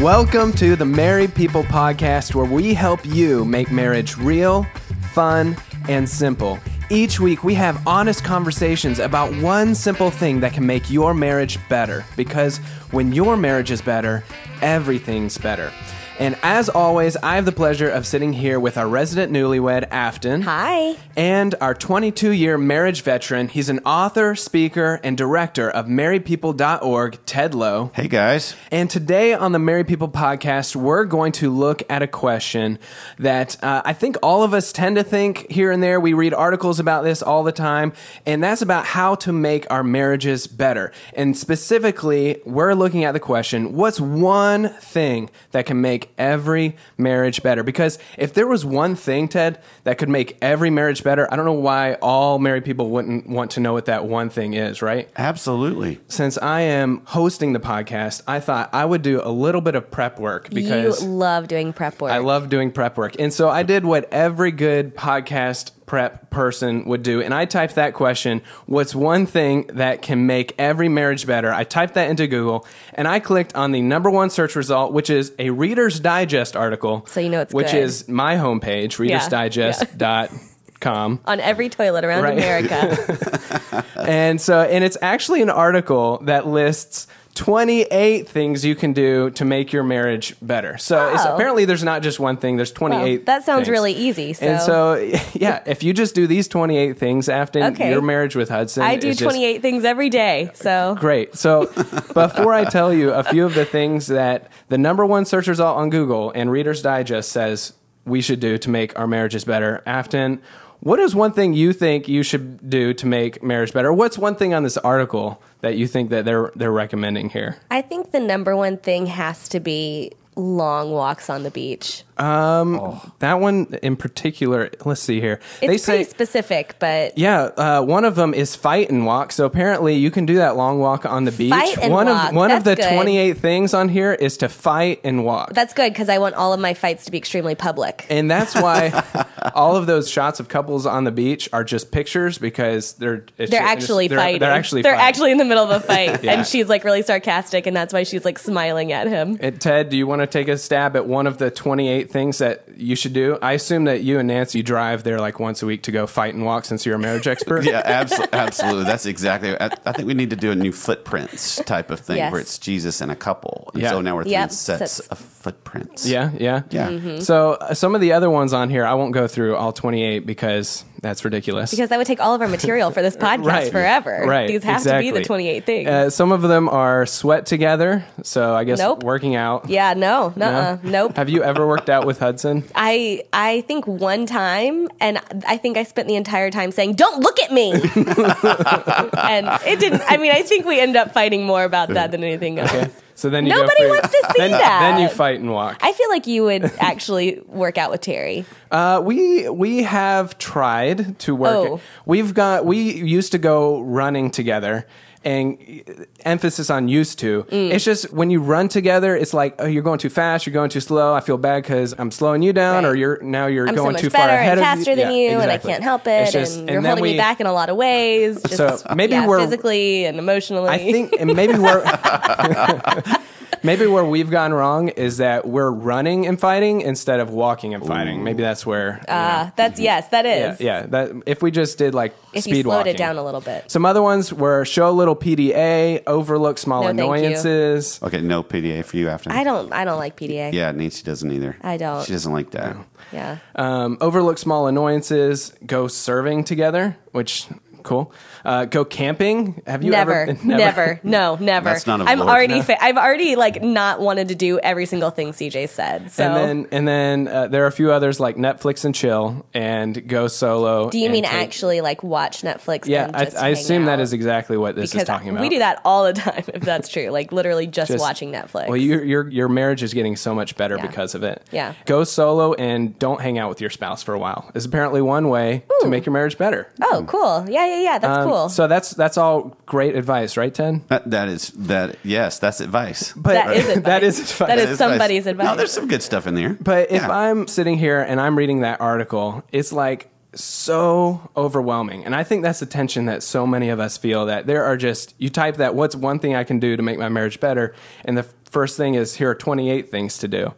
Welcome to the Married People Podcast, where we help you make marriage real, fun, and simple. Each week, we have honest conversations about one simple thing that can make your marriage better. Because when your marriage is better, everything's better. And as always, I have the pleasure of sitting here with our resident newlywed, Afton. Hi. And our 22 year marriage veteran. He's an author, speaker, and director of marriedpeople.org, Ted Lowe. Hey guys. And today on the Married People podcast, we're going to look at a question that uh, I think all of us tend to think here and there. We read articles about this all the time, and that's about how to make our marriages better. And specifically, we're looking at the question what's one thing that can make every marriage better? Because if there was one thing, Ted, that could make every marriage better, I don't know why all married people wouldn't want to know what that one thing is, right? Absolutely. since I am hosting the podcast, I thought I would do a little bit of prep work because you love doing prep work. I love doing prep work. And so I did what every good podcast prep person would do. And I typed that question What's one thing that can make every marriage better? I typed that into Google and I clicked on the number one search result, which is a Reader's Digest article. So you know it's Which good. is my homepage, readersdigest.com. on every toilet around Right. America. and so and it's actually an article that lists 28 things you can do to make your marriage better. So it's, Oh. apparently there's not just one thing, there's 28. Well, that sounds things. really easy. So, And so yeah, if you just do these 28 things after Okay. your marriage with Hudson I do is just 28 things every day. So Great. So before I tell you a few of the things that the number one search result on Google and Reader's Digest says we should do to make our marriages better, Afton, what is one thing you think you should do to make marriage better? What's one thing on this article that you think that they're they're recommending here? I think the number one thing has to be long walks on the beach. That one in particular, let's see here. It's they say pretty specific, but Yeah, uh, one of them is fight and walk. So apparently, you can do that long walk on the beach. Fight and one walk, of one of the good. twenty eight things on here is to fight and walk. that's good because I want all of my fights to be extremely public. and that's why all of those shots of couples on the beach are just pictures because they're They're ju- actually they're, fighting. They're actually they're fighting. actually in the middle of a fight, Yeah. and she's like really sarcastic, and that's why she's like smiling at him. And Ted, do you want to take a stab at one of the 28 things that you should do? I assume that you and Nancy drive there like once a week to go fight and walk since you're a marriage expert. Yeah, abso- absolutely. That's exactly. I, I think we need to do a new footprints type of thing Yes. where it's Jesus and a couple. And Yeah. So now we're three Yep, sets sets. of footprints. Yeah, yeah. Yeah. Mm-hmm. So uh, some of the other ones on here, I won't go through all 28 because that's ridiculous. Because that would take all of our material for this podcast Right. forever. Right, These have to be the 28 things. Uh, some of them are sweat together. So I guess Nope. working out. yeah, no, No? nope. Have you ever worked out with Hudson? I I think one time, and I think I spent the entire time saying, "Don't look at me," and it didn't. I mean, I think we end up fighting more about that than anything else. Okay. So then you go Nobody for- wants to see then, that. Then you fight and walk. I feel like you would actually work out with Terry. Uh, we we have tried to work. Oh. We've got we used to go running together. And emphasis on used to. Mm. It's just when you run together, it's like oh, you're going too fast, you're going too slow. I feel bad because I'm slowing you down, Right. or you're now you're I'm so going much too far ahead and of faster you. than Yeah, you, and I can't help it. just- and you're then holding we- me back in a lot of ways. Just, So maybe yeah, we're- physically and emotionally. I think and maybe we're maybe where we've gone wrong is that we're running and fighting instead of walking and fighting. Maybe that's where. you know, uh, that's yes, that is. yeah, yeah. That if we just did like If speed you slowed walking. it down a little bit. Some other ones were show a little PDA, overlook small No, thank you. annoyances. Okay, no PDA for you after. I don't. I don't like PDA. Yeah, Nancy doesn't either. I don't. She doesn't like that. Yeah. Um, overlook small annoyances. Go serving together, which cool. Uh, go camping. Have you never, ever? never, never. no, never. That's not a I'm already, No. fa- I've already like not wanted to do every single thing CJ said. So, And then, and then uh, there are a few others like Netflix and chill and go solo. do you mean take- actually like watch Netflix? Yeah, and I, I assume that out? is exactly what this because is talking about. we do that all the time. If that's true, like literally just, Just- watching Netflix. Well, your your your marriage is getting so much better Yeah. because of it. Yeah. Go solo and don't hang out with your spouse for a while. Is apparently one way to make your marriage better. oh, cool. Yeah, yeah, yeah. That's Um, cool. So that's that's all great advice, right, Ted? That, that is that. Yes, that's advice. But That is advice. that is advice. That is somebody's advice. No, there's some good stuff in there. But if Yeah. I'm sitting here and I'm reading that article, it's like so overwhelming. And I think that's the tension that so many of us feel that there are just, you type that, what's one thing I can do to make my marriage better? And the first thing is here are 28 things to do.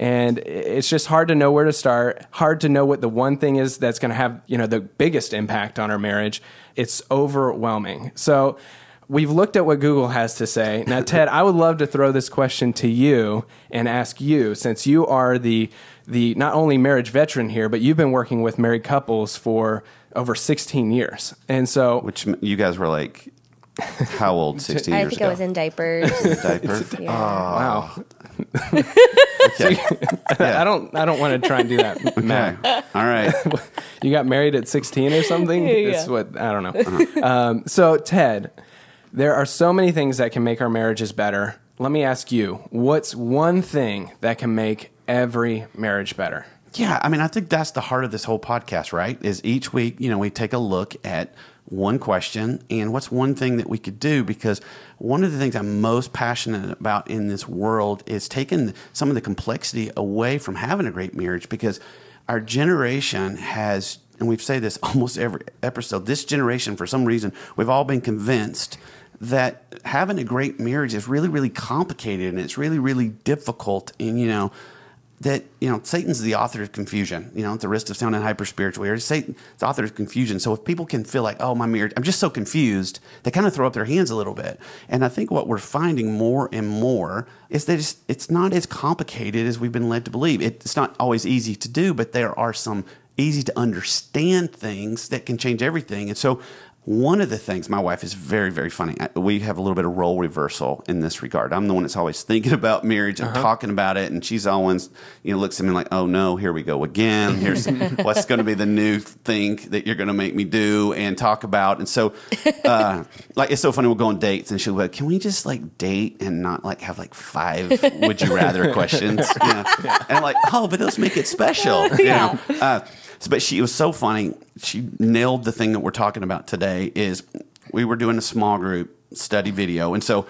And it's just hard to know where to start, hard to know what the one thing is that's going to have, you know, the biggest impact on our marriage. It's overwhelming. So we've looked at what Google has to say. Now, Ted, I would love to throw this question to you and ask you, since you are the the not only marriage veteran here, but you've been working with married couples for over 16 years. And so, Which you guys were like, how old? 16 I think ago. I was in diapers. diaper. Yeah. Oh. wow, Okay. I don't I don't want to try and do that. Okay. Matt. All right. You got married at 16 or something? Yeah. That's what I don't know. Um, so, Ted, there are so many things that can make our marriages better. Let me ask you, what's one thing that can make every marriage better? Yeah, I mean, I think that's the heart of this whole podcast, right? Is each week, you know, we take a look at one question and what's one thing that we could do? Because one of the things I'm most passionate about in this world is taking some of the complexity away from having a great marriage because our generation has and we've said this almost every episode this generation for some reason we've all been convinced that having a great marriage is really really complicated and it's really really difficult and you know that you know Satan's the author of confusion. You know, at the risk of sounding hyper spiritual here, Satan's the author of confusion. So if people can feel like, oh, my marriage, I'm just so confused, they kind of throw up their hands a little bit. And I think what we're finding more and more is that it's, it's not as complicated as we've been led to believe. It's not always easy to do, but there are some easy to understand things that can change everything. And so one of the things, my wife is very, very funny. We have a little bit of role reversal in this regard. I'm the one that's always thinking about marriage and talking about it, and she's always, you know, looks at me like, "Oh no, here we go again. Here's what's going to be the new thing that you're going to make me do and talk about." And so, uh, like, it's so funny. We'll go on dates, and she'll be like, "Can we just like date and not like have like five would you rather questions?" You know? And I'm like, "Oh, but those make it special." You Yeah. know? Uh, but she it was so funny. She nailed the thing that we're talking about today. Is we were doing a small group study video, and so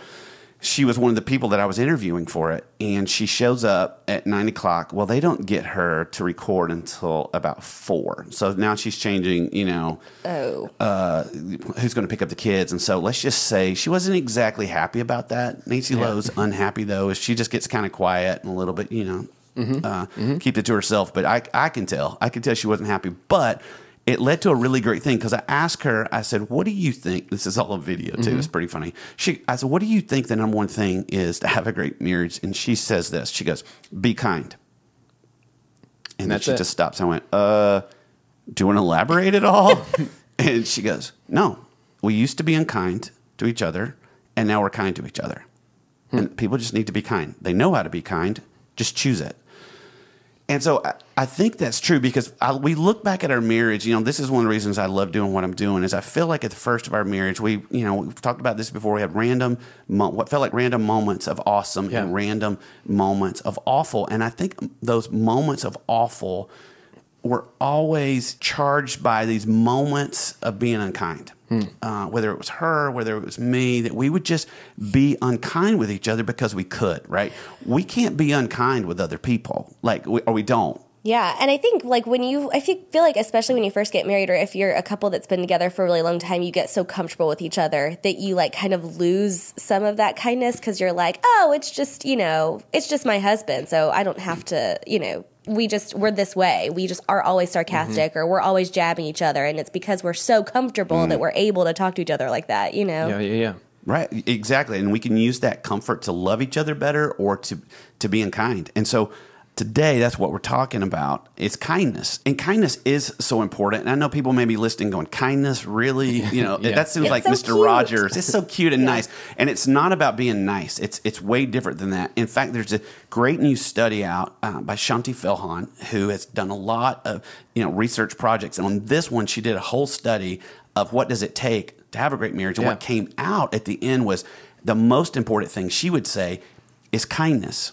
she was one of the people that I was interviewing for it. And she shows up at nine o'clock. Well, they don't get her to record until about four. So now she's changing. You know, Oh. uh, who's going to pick up the kids. And so let's just say she wasn't exactly happy about that. Nancy Lowe's unhappy though, is she just gets kind of quiet and a little bit, you know, uh, keep it to herself. But I, I can tell, I can tell she wasn't happy. But it led to a really great thing because I asked her, I said, "What do you think?" This is all a video too. It's pretty funny. She, I said, "What do you think the number one thing is to have a great marriage?" And she says this. She goes, "Be kind." And then she it. just stops. I went, "Uh." do you want to elaborate at all? and she goes, no, we used to be unkind to each other, and now we're kind to each other. And people just need to be kind. They know how to be kind, just choose it. And so I, I think that's true because I, we look back at our marriage. You know, this is one of the reasons I love doing what I'm doing. Is I feel like at the first of our marriage, we, you know, we've talked about this before. We had random, mo- what felt like random moments of awesome Yeah. and random moments of awful. And I think those moments of awful were always charged by these moments of being unkind. Uh, whether it was her, whether it was me, that we would just be unkind with each other because we could, right? We can't be unkind with other people, like, we, or we don't. Yeah, and I think like when you, I feel, feel like especially when you first get married, or if you're a couple that's been together for a really long time, you get so comfortable with each other that you like kind of lose some of that kindness because you're like, oh, it's just you know, it's just my husband, so I don't have to, you know, we just we're this way. We just are always sarcastic, or we're always jabbing each other, and it's because we're so comfortable that mm. we're able to talk to each other like that, you know. Yeah, yeah, yeah. Right, exactly. And we can use that comfort to love each other better or to to be unkind. And so today that's what we're talking about. It's kindness. And kindness is so important. And I know people may be listening going, kindness, really? You know, Yeah. that seems It's like so Mr. cute. Rogers. It's so cute and nice. And it's not about being nice. It's it's way different than that. In fact, there's a great new study out uh, by Shaunti Feldhahn, who has done a lot of you know research projects. And on this one, she did a whole study of what does it take to have a great marriage. And Yeah. what came out at the end was the most important thing she would say is kindness.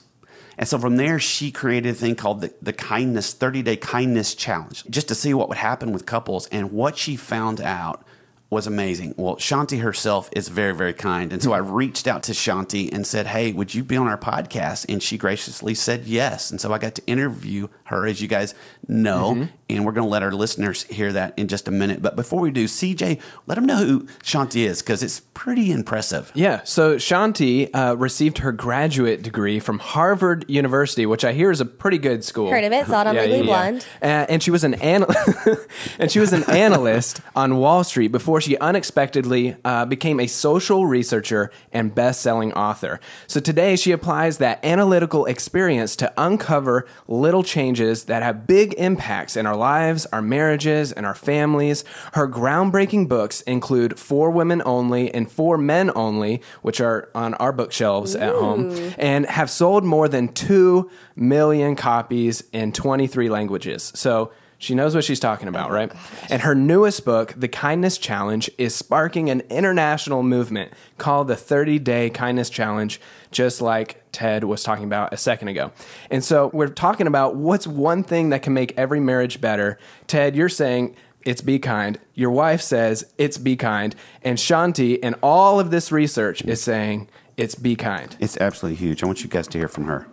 And so from there, she created a thing called the, the kindness, 30 day kindness challenge, just to see what would happen with couples. And what she found out was amazing. Well, Shaunti herself is very, very kind. And so I reached out to Shaunti and said, Hey, would you be on our podcast? And she graciously said yes. And so I got to interview her, as you guys know. Mm-hmm. And we're going to let our listeners hear that in just a minute. But before we do, CJ, let them know who Shaunti is because it's pretty impressive. Yeah, so Shaunti uh, received her graduate degree from Harvard University, which I hear is a pretty good school. Heard of it? Saw it on Yeah, Legally yeah, yeah. Uh, and she was an anal- and she was an analyst on Wall Street before she unexpectedly uh, became a social researcher and best-selling author. So today she applies that analytical experience to uncover little changes that have big impacts in our lives, our marriages, and our families. Her groundbreaking books include For Women Only and For Men Only, which are on our bookshelves at home, and have sold more than 2 million copies in 23 languages. So she knows what she's talking about, oh, right? And her newest book, The Kindness Challenge, is sparking an international movement called the 30 Day Kindness Challenge, just like Ted was talking about a second ago. And so we're talking about what's one thing that can make every marriage better. Ted, you're saying it's be kind. Your wife says it's be kind. And Shaunti, and all of this research, is saying it's be kind. It's absolutely huge. I want you guys to hear from her.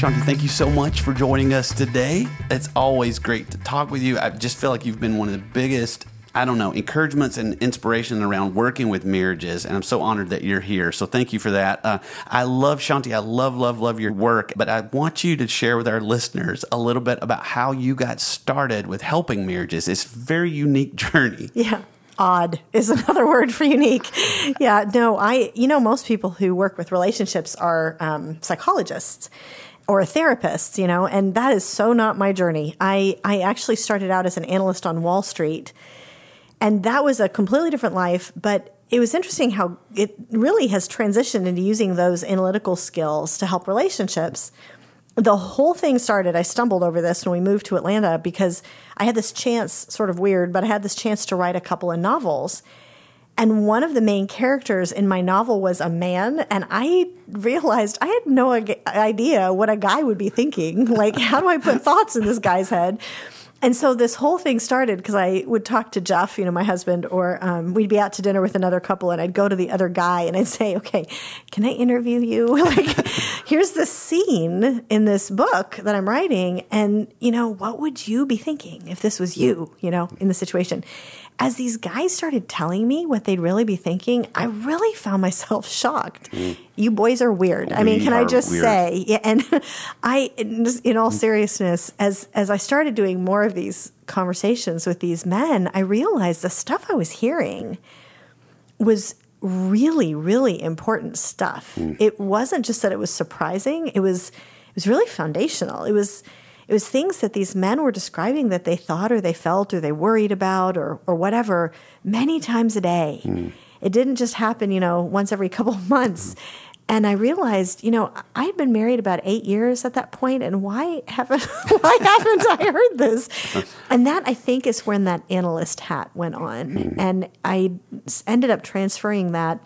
Shaunti, thank you so much for joining us today. It's always great to talk with you. I just feel like you've been one of the biggest, I don't know, encouragements and inspiration around working with marriages. And I'm so honored that you're here. So thank you for that. Uh, I love Shaunti. I love, love, love your work. But I want you to share with our listeners a little bit about how you got started with helping marriages. It's a very unique journey. Yeah. Odd is another word for unique. Yeah, no, I, you know, most people who work with relationships are um, psychologists or a therapist, you know, and that is so not my journey. I, I actually started out as an analyst on Wall Street, and that was a completely different life, but it was interesting how it really has transitioned into using those analytical skills to help relationships the whole thing started i stumbled over this when we moved to atlanta because i had this chance sort of weird but i had this chance to write a couple of novels and one of the main characters in my novel was a man and i realized i had no idea what a guy would be thinking like how do i put thoughts in this guy's head and so this whole thing started because I would talk to Jeff, you know, my husband, or um, we'd be out to dinner with another couple, and I'd go to the other guy and I'd say, "Okay, can I interview you? like, here's the scene in this book that I'm writing, and you know, what would you be thinking if this was you, you know, in the situation?" As these guys started telling me what they'd really be thinking, I really found myself shocked. Mm. You boys are weird. I mean, can I just weird. say? Yeah, and I, in in all seriousness, as as I started doing more of these conversations with these men, I realized the stuff I was hearing was really, really important stuff. Mm. It wasn't just that it was surprising; it was it was really foundational. It was it was things that these men were describing that they thought or they felt or they worried about or or whatever many times a day. Hmm. It didn't just happen, you know, once every couple of months. And I realized, you know, I had been married about eight years at that point, and why haven't why haven't I heard this? And that I think is when that analyst hat went on, hmm. and I ended up transferring that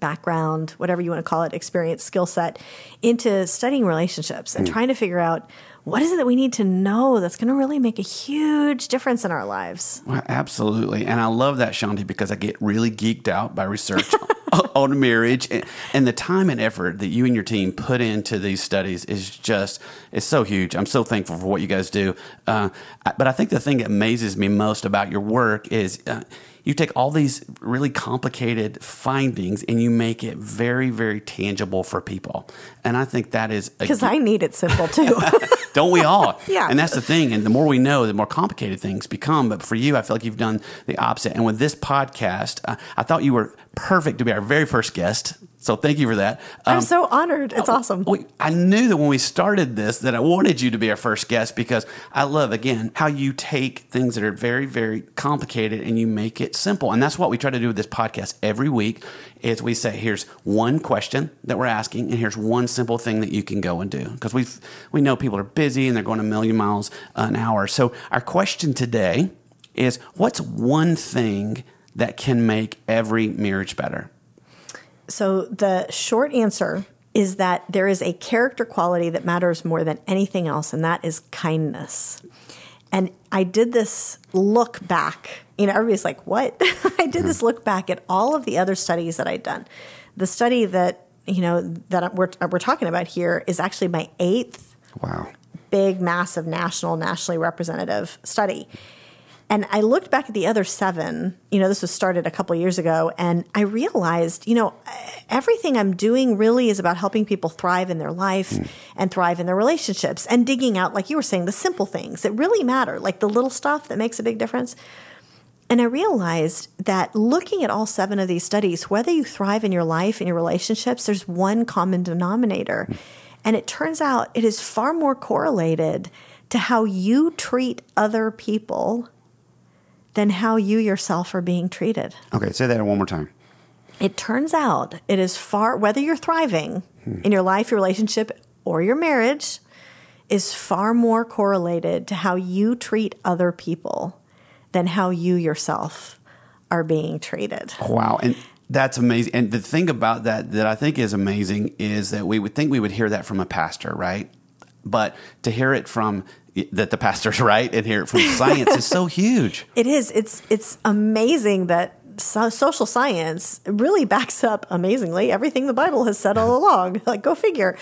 background, whatever you want to call it, experience, skill set, into studying relationships and trying to figure out what is it that we need to know that's going to really make a huge difference in our lives. Well, absolutely. And I love that, Shaunti, because I get really geeked out by research on marriage. And, and the time and effort that you and your team put into these studies is just, it's so huge. I'm so thankful for what you guys do. Uh, but I think the thing that amazes me most about your work is uh, you take all these really complicated findings and you make it very, very tangible for people. And I think that is Because I need it simple too. don't we all? Yeah. And that's the thing. And the more we know, the more complicated things become. But for you, I feel like you've done the opposite. And with this podcast, uh, I thought you were perfect to be our very first guest. So thank you for that. I'm Um, so honored. It's awesome. we, I knew that when we started this that I wanted you to be our first guest because I love again how you take things that are very very complicated and you make it simple. And that's what we try to do with this podcast every week is we say here's one question that we're asking and here's one simple thing that you can go and do because we we know people are busy and they're going a million miles an hour. So our question today is what's one thing that can make every marriage better? So the short answer is that there is a character quality that matters more than anything else, and that is kindness. And I did this look back. You know, everybody's like, what? I did this look back at all of the other studies that I'd done. The study that, you know, that we're, we're talking about here is actually my eighth Wow. big, massive, national, nationally representative study. And I looked back at the other seven, you know, this was started a couple years ago, and I realized, you know, everything I'm doing really is about helping people thrive in their life mm. and thrive in their relationships and digging out, like you were saying, the simple things that really matter, like the little stuff that makes a big difference. And I realized that looking at all seven of these studies, whether you thrive in your life and your relationships, there's one common denominator. Mm. And it turns out it is far more correlated to how you treat other people than how you yourself are being treated. Okay, say that one more time. It turns out it is far, whether you're thriving hmm. in your life, your relationship, or your marriage, is far more correlated to how you treat other people than how you yourself are being treated. Wow. And that's amazing. And the thing about that that I think is amazing is that we would think we would hear that from a pastor, right? But to hear it from that the pastor's right and hear it from science is so huge. It is. It's it's amazing that so- social science really backs up amazingly everything the Bible has said all along. like go figure.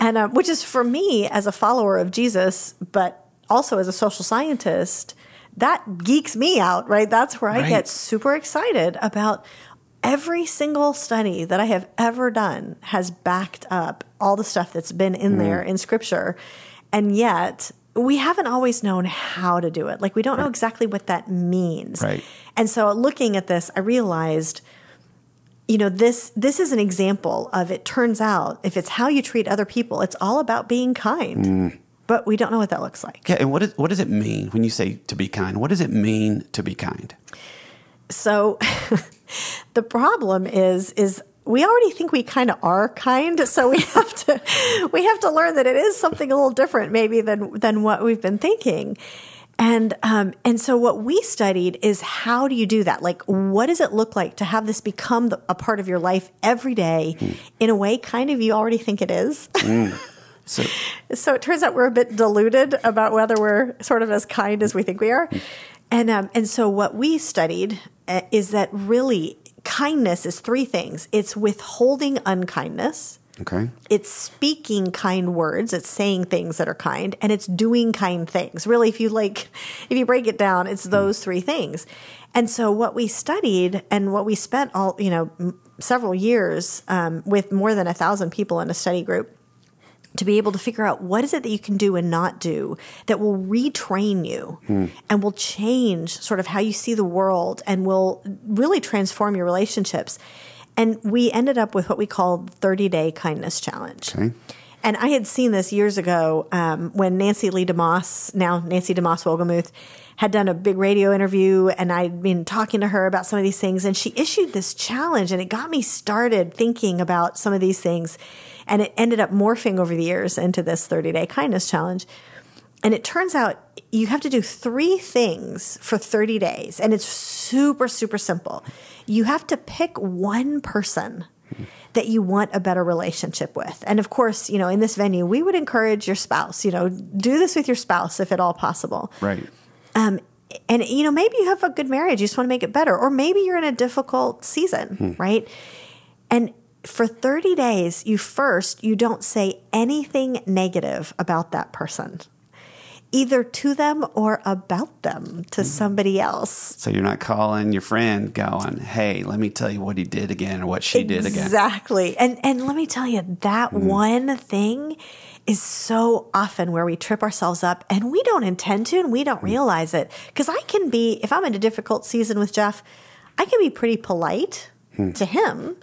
and um, which is for me as a follower of Jesus, but also as a social scientist, that geeks me out. Right. That's where I Right. get super excited about. Every single study that I have ever done has backed up all the stuff that's been in mm-hmm. there in scripture. And yet, we haven't always known how to do it. Like, we don't know exactly what that means. Right. And so, looking at this, I realized, you know, this this is an example of it turns out if it's how you treat other people, it's all about being kind. Mm. But we don't know what that looks like. Yeah, and what, is, what does it mean when you say to be kind? What does it mean to be kind? So the problem is is we already think we kind of are kind, so we have to we have to learn that it is something a little different maybe than than what we've been thinking. And um, and so what we studied is how do you do that? Like, what does it look like to have this become the, a part of your life every day, in a way, kind of you already think it is. So, So it turns out we're a bit deluded about whether we're sort of as kind as we think we are. And um, and so what we studied is that really kindness is three things. It's withholding unkindness. okay. It's speaking kind words. It's saying things that are kind, and it's doing kind things. Really, if you like, if you break it down, it's those three things. And so, what we studied and what we spent all you know m- several years um, with more than a thousand people in a study group to be able to figure out what is it that you can do and not do that will retrain you and will change sort of how you see the world and will really transform your relationships. And we ended up with what we called 30 day kindness challenge. Okay. And I had seen this years ago um, when Nancy Lee DeMoss, now Nancy DeMoss Wolgemuth, had done a big radio interview, and I'd been talking to her about some of these things, and she issued this challenge, and it got me started thinking about some of these things, and it ended up morphing over the years into this 30 day kindness challenge. And it turns out you have to do three things for 30 days, and it's super, super simple. You have to pick one person that you want a better relationship with. And of course, you know, in this venue, we would encourage your spouse, you know, do this with your spouse if at all possible. Right. Um, and you know, maybe you have a good marriage, you just want to make it better, or maybe you're in a difficult season, right? And for 30 days, you first you don't say anything negative about that person. Either to them or about them to mm-hmm. somebody else. So you're not calling your friend going, hey, let me tell you what he did again or what she did again. Exactly. And and let me tell you, that mm-hmm. one thing is so often where we trip ourselves up and we don't intend to and we don't mm-hmm. realize it. Because I can be, if I'm in a difficult season with Jeff, I can be pretty polite hmm. to him.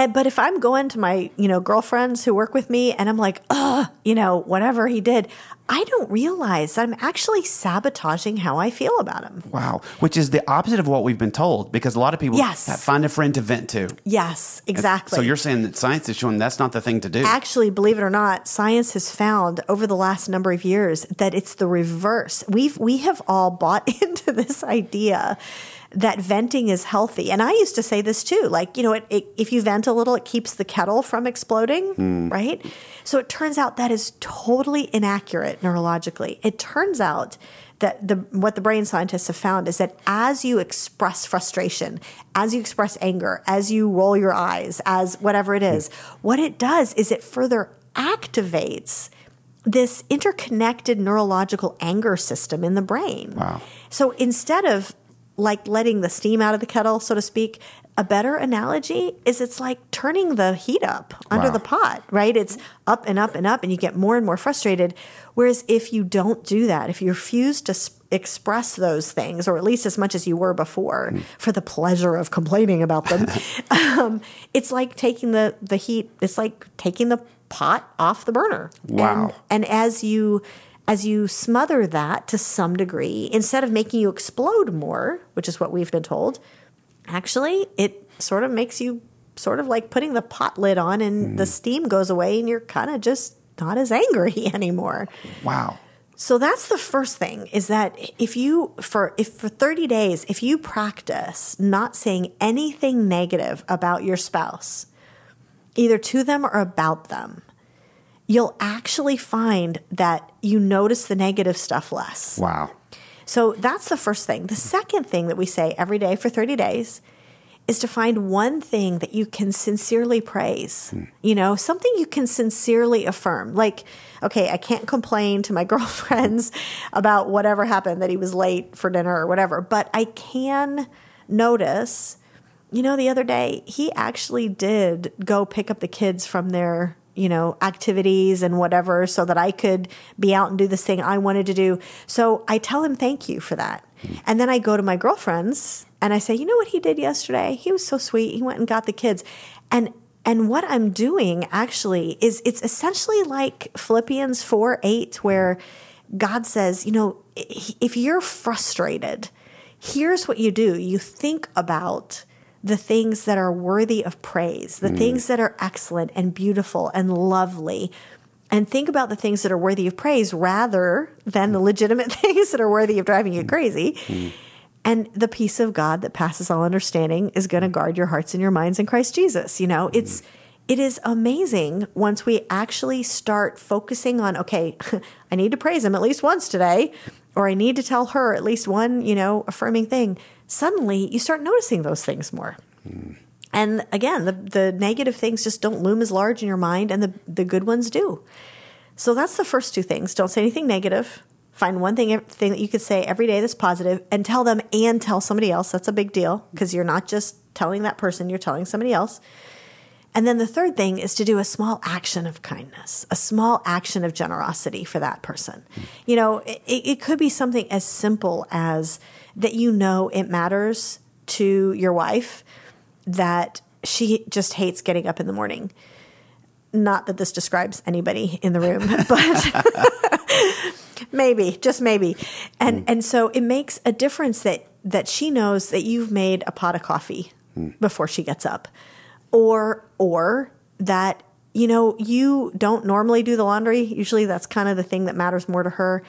And, but if I'm going to my, you know, girlfriends who work with me and I'm like, ugh, you know, whatever he did, I don't realize that I'm actually sabotaging how I feel about him. Wow. Which is the opposite of what we've been told because a lot of people Yes. find a friend to vent to. Yes, exactly. So you're saying that science is showing that's not the thing to do. Actually, believe it or not, science has found over the last number of years that it's the reverse. We've we have all bought into this idea that venting is healthy. And I used to say this too, like, you know, it, it, if you vent a little, it keeps the kettle from exploding, hmm. right? So it turns out that is totally inaccurate neurologically. It turns out that the what the brain scientists have found is that as you express frustration, as you express anger, as you roll your eyes, as whatever it is, hmm. what it does is it further activates this interconnected neurological anger system in the brain. Wow. So instead of like letting the steam out of the kettle, so to speak, a better analogy is it's like turning the heat up under Wow. the pot, right? It's up and up and up, and you get more and more frustrated. Whereas if you don't do that, if you refuse to s- express those things, or at least as much as you were before, for the pleasure of complaining about them, um, it's like taking the, the heat, it's like taking the pot off the burner. Wow. And, and as you as you smother that to some degree, instead of making you explode more, which is what we've been told, actually it sort of makes you sort of like putting the pot lid on and hmm. the steam goes away and you're kind of just not as angry anymore. Wow. So that's the first thing is that if you for if for 30 days if you practice not saying anything negative about your spouse either to them or about them you'll actually find that you notice the negative stuff less. Wow. So that's the first thing. The second thing that we say every day for 30 days is to find one thing that you can sincerely praise. Hmm. You know, something you can sincerely affirm. Like, okay, I can't complain to my girlfriends about whatever happened that he was late for dinner or whatever, but I can notice, you know, the other day he actually did go pick up the kids from their you know, activities and whatever so that I could be out and do this thing I wanted to do. So I tell him thank you for that. And then I go to my girlfriends and I say, "You know what he did yesterday? He was so sweet. He went and got the kids." And and what I'm doing actually is it's essentially like Philippians 4 8, where God says, you know, if you're frustrated, here's what you do you think about the things that are worthy of praise, the mm. things that are excellent and beautiful and lovely. And think about the things that are worthy of praise rather than the mm. legitimate things that are worthy of driving you mm. crazy. And the peace of God that passes all understanding is going to guard your hearts and your minds in Christ Jesus. You know, it's it is amazing once we actually start focusing on okay, I need to praise him at least once today or I need to tell her at least one, you know, affirming thing. Suddenly, you start noticing those things more. And again, the, the negative things just don't loom as large in your mind, and the, the good ones do. So that's the first two things. Don't say anything negative. Find one thing, thing that you could say every day that's positive and tell them and tell somebody else. That's a big deal because you're not just telling that person, you're telling somebody else. And then the third thing is to do a small action of kindness, a small action of generosity for that person. You know, it, it could be something as simple as that you know it matters to your wife that she just hates getting up in the morning. Not that this describes anybody in the room, but maybe, just maybe. And hmm. and so it makes a difference that that she knows that you've made a pot of coffee hmm. before she gets up. Or or that you know, you don't normally do the laundry. Usually that's kind of the thing that matters more to her.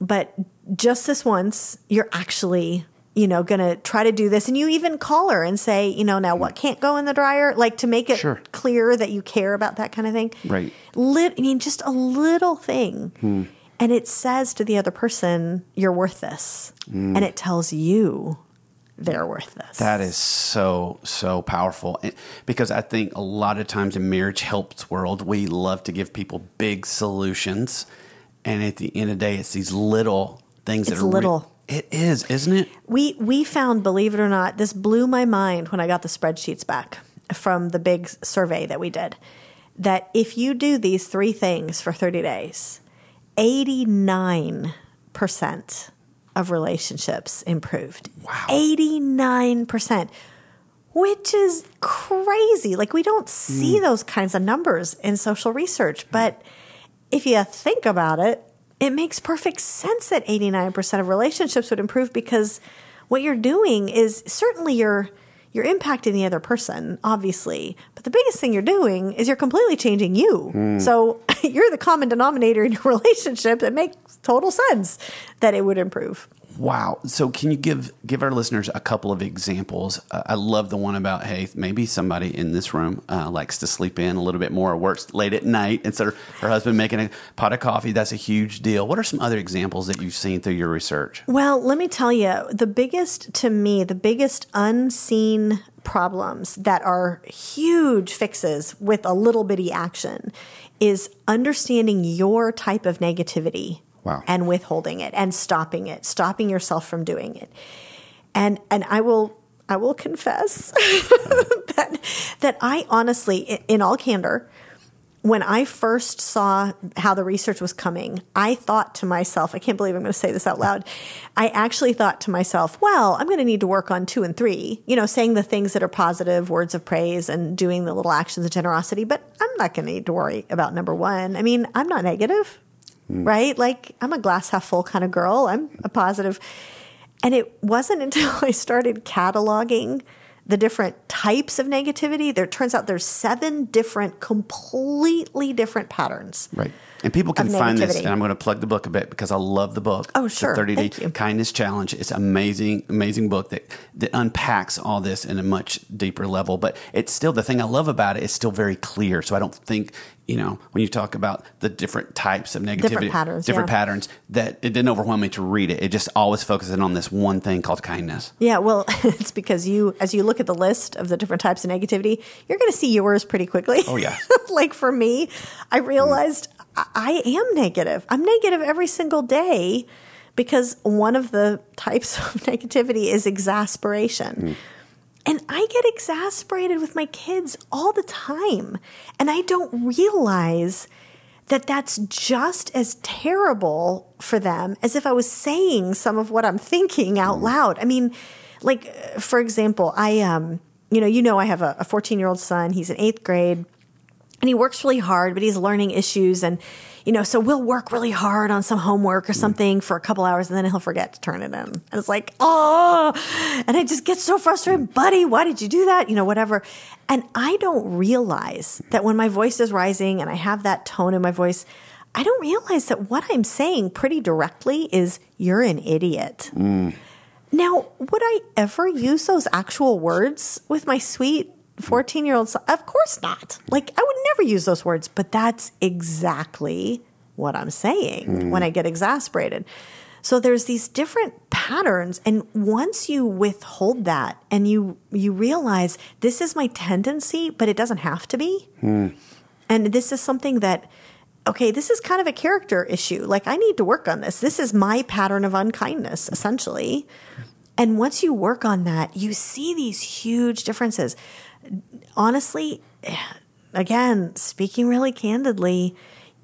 But just this once, you're actually you know, going to try to do this. And you even call her and say, you know, now what can't go in the dryer? Like to make it Sure. clear that you care about that kind of thing. Right. Lit, I mean, just a little thing. Hmm. And it says to the other person, you're worth this. Hmm. And it tells you they're worth this. That is so so powerful And- because I think a lot of times in marriage helps world we love to give people big solutions, and at the end of the day, it's these little things It's that are re- little. it is, isn't it? We we found, believe it or not, this blew my mind when I got the spreadsheets back from the big survey that we did. That if you do these three things for 30 days, 89% of relationships improved. Wow. 89%. Which is crazy. Like we don't see hmm. those kinds of numbers in social research, but if you think about it, it makes perfect sense that 89% of relationships would improve because what you're doing is certainly you're you're impacting the other person, obviously, but the biggest thing you're doing is you're completely changing you. Hmm. So you're the common denominator in your relationship, it makes total sense that it would improve. Wow. So, can you give give our listeners a couple of examples? Uh, I love the one about hey, maybe somebody in this room uh, likes to sleep in a little bit more, works late at night instead of her husband making a pot of coffee. That's a huge deal. What are some other examples that you've seen through your research? Well, let me tell you, the biggest to me, the biggest unseen problems that are huge fixes with a little bitty action is understanding your type of negativity Wow. and withholding it and stopping it, stopping yourself from doing it. And and I will I will confess that that I honestly in all candor when I first saw how the research was coming, I thought to myself, I can't believe I'm going to say this out loud. I actually thought to myself, well, I'm going to need to work on two and three, you know, saying the things that are positive, words of praise, and doing the little actions of generosity. But I'm not going to need to worry about number one. I mean, I'm not negative, Mm. right? Like, I'm a glass half full kind of girl. I'm a positive. And it wasn't until I started cataloging the different types of negativity. There turns out there's seven different, completely different patterns. Right. And people can find this, and I'm going to plug the book a bit because I love the book. Oh, sure. The sure. 30 Day you. Kindness Challenge. It's amazing, amazing book that, that unpacks all this in a much deeper level. But it's still, the thing I love about it, it is still very clear. So I don't think, you know, when you talk about the different types of negativity, Different patterns, different yeah. patterns, that it didn't overwhelm me to read it. It just always focuses on this one thing called kindness. Yeah, well, it's because you, as you look at the list of the different types of negativity, you're going to see yours pretty quickly. Oh, yeah. like for me, I realized I I am negative. I'm negative every single day because one of the types of negativity is exasperation. And I get exasperated with my kids all the time. And I don't realize that that's just as terrible for them as if I was saying some of what I'm thinking out loud. I mean, like, uh, for example, I, um, you know, you know, I have a 14 year old son. He's in eighth grade and he works really hard, but he's learning issues. And, you know, so we'll work really hard on some homework or mm. something for a couple hours and then he'll forget to turn it in. And it's like, oh, and I just get so frustrated. Mm. Buddy, why did you do that? You know, whatever. And I don't realize that when my voice is rising and I have that tone in my voice, I don't realize that what I'm saying pretty directly is, you're an idiot. Mm. Now, would I ever use those actual words with my sweet 14 year old? Of course not. Like, I would never use those words, but that's exactly what I'm saying hmm. when I get exasperated. So there's these different patterns and once you withhold that and you you realize this is my tendency but it doesn't have to be. Hmm. And this is something that okay, this is kind of a character issue. Like I need to work on this. This is my pattern of unkindness essentially. And once you work on that, you see these huge differences. Honestly, again, speaking really candidly,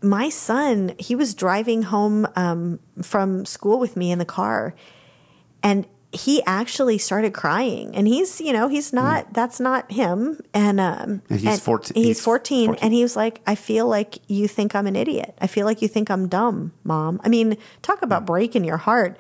my son, he was driving home um, from school with me in the car, and he actually started crying. And he's, you know, he's not. That's not him. And um, And he's 14 He's, he's 14, 14. and he was like, "I feel like you think I'm an idiot. I feel like you think I'm dumb, mom." I mean, talk about breaking your heart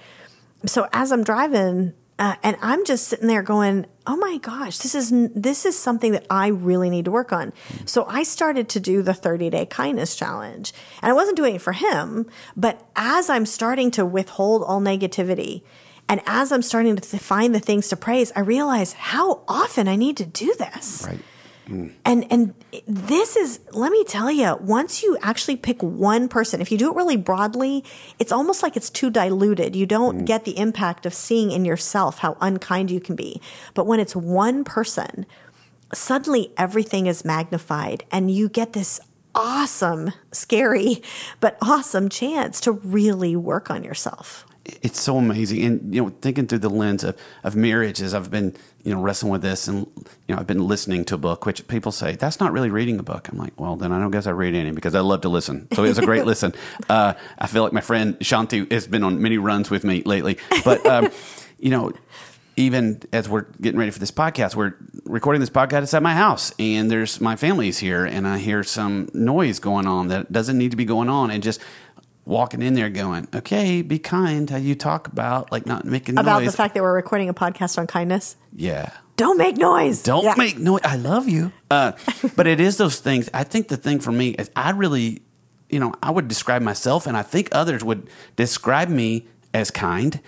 so as I'm driving, uh, and I'm just sitting there going, "Oh my gosh, this is this is something that I really need to work on." So I started to do the 30 day kindness challenge, and I wasn't doing it for him, but as I'm starting to withhold all negativity. And as I'm starting to find the things to praise, I realize how often I need to do this. Right. And and this is let me tell you, once you actually pick one person, if you do it really broadly, it's almost like it's too diluted. You don't get the impact of seeing in yourself how unkind you can be. But when it's one person, suddenly everything is magnified and you get this awesome, scary, but awesome chance to really work on yourself. it's so amazing and you know thinking through the lens of, of marriage as i've been you know wrestling with this and you know i've been listening to a book which people say that's not really reading a book. I'm like well then i don't guess i read any because i love to listen. So it was a great listen. Uh, i feel like my friend shaunti has been on many runs with me lately. But um, you know even as we're getting ready for this podcast, we're recording this podcast at my house, and there's my family's here, and I hear some noise going on that doesn't need to be going on, and just walking in there going, okay, be kind how you talk about like not making About noise. the fact that we're recording a podcast on kindness. yeah. Don't make noise. Don't Yeah. make noise. I love you. Uh, but it is those things. I think the thing for me is I really you know, I would describe myself, and I think others would describe me as kind.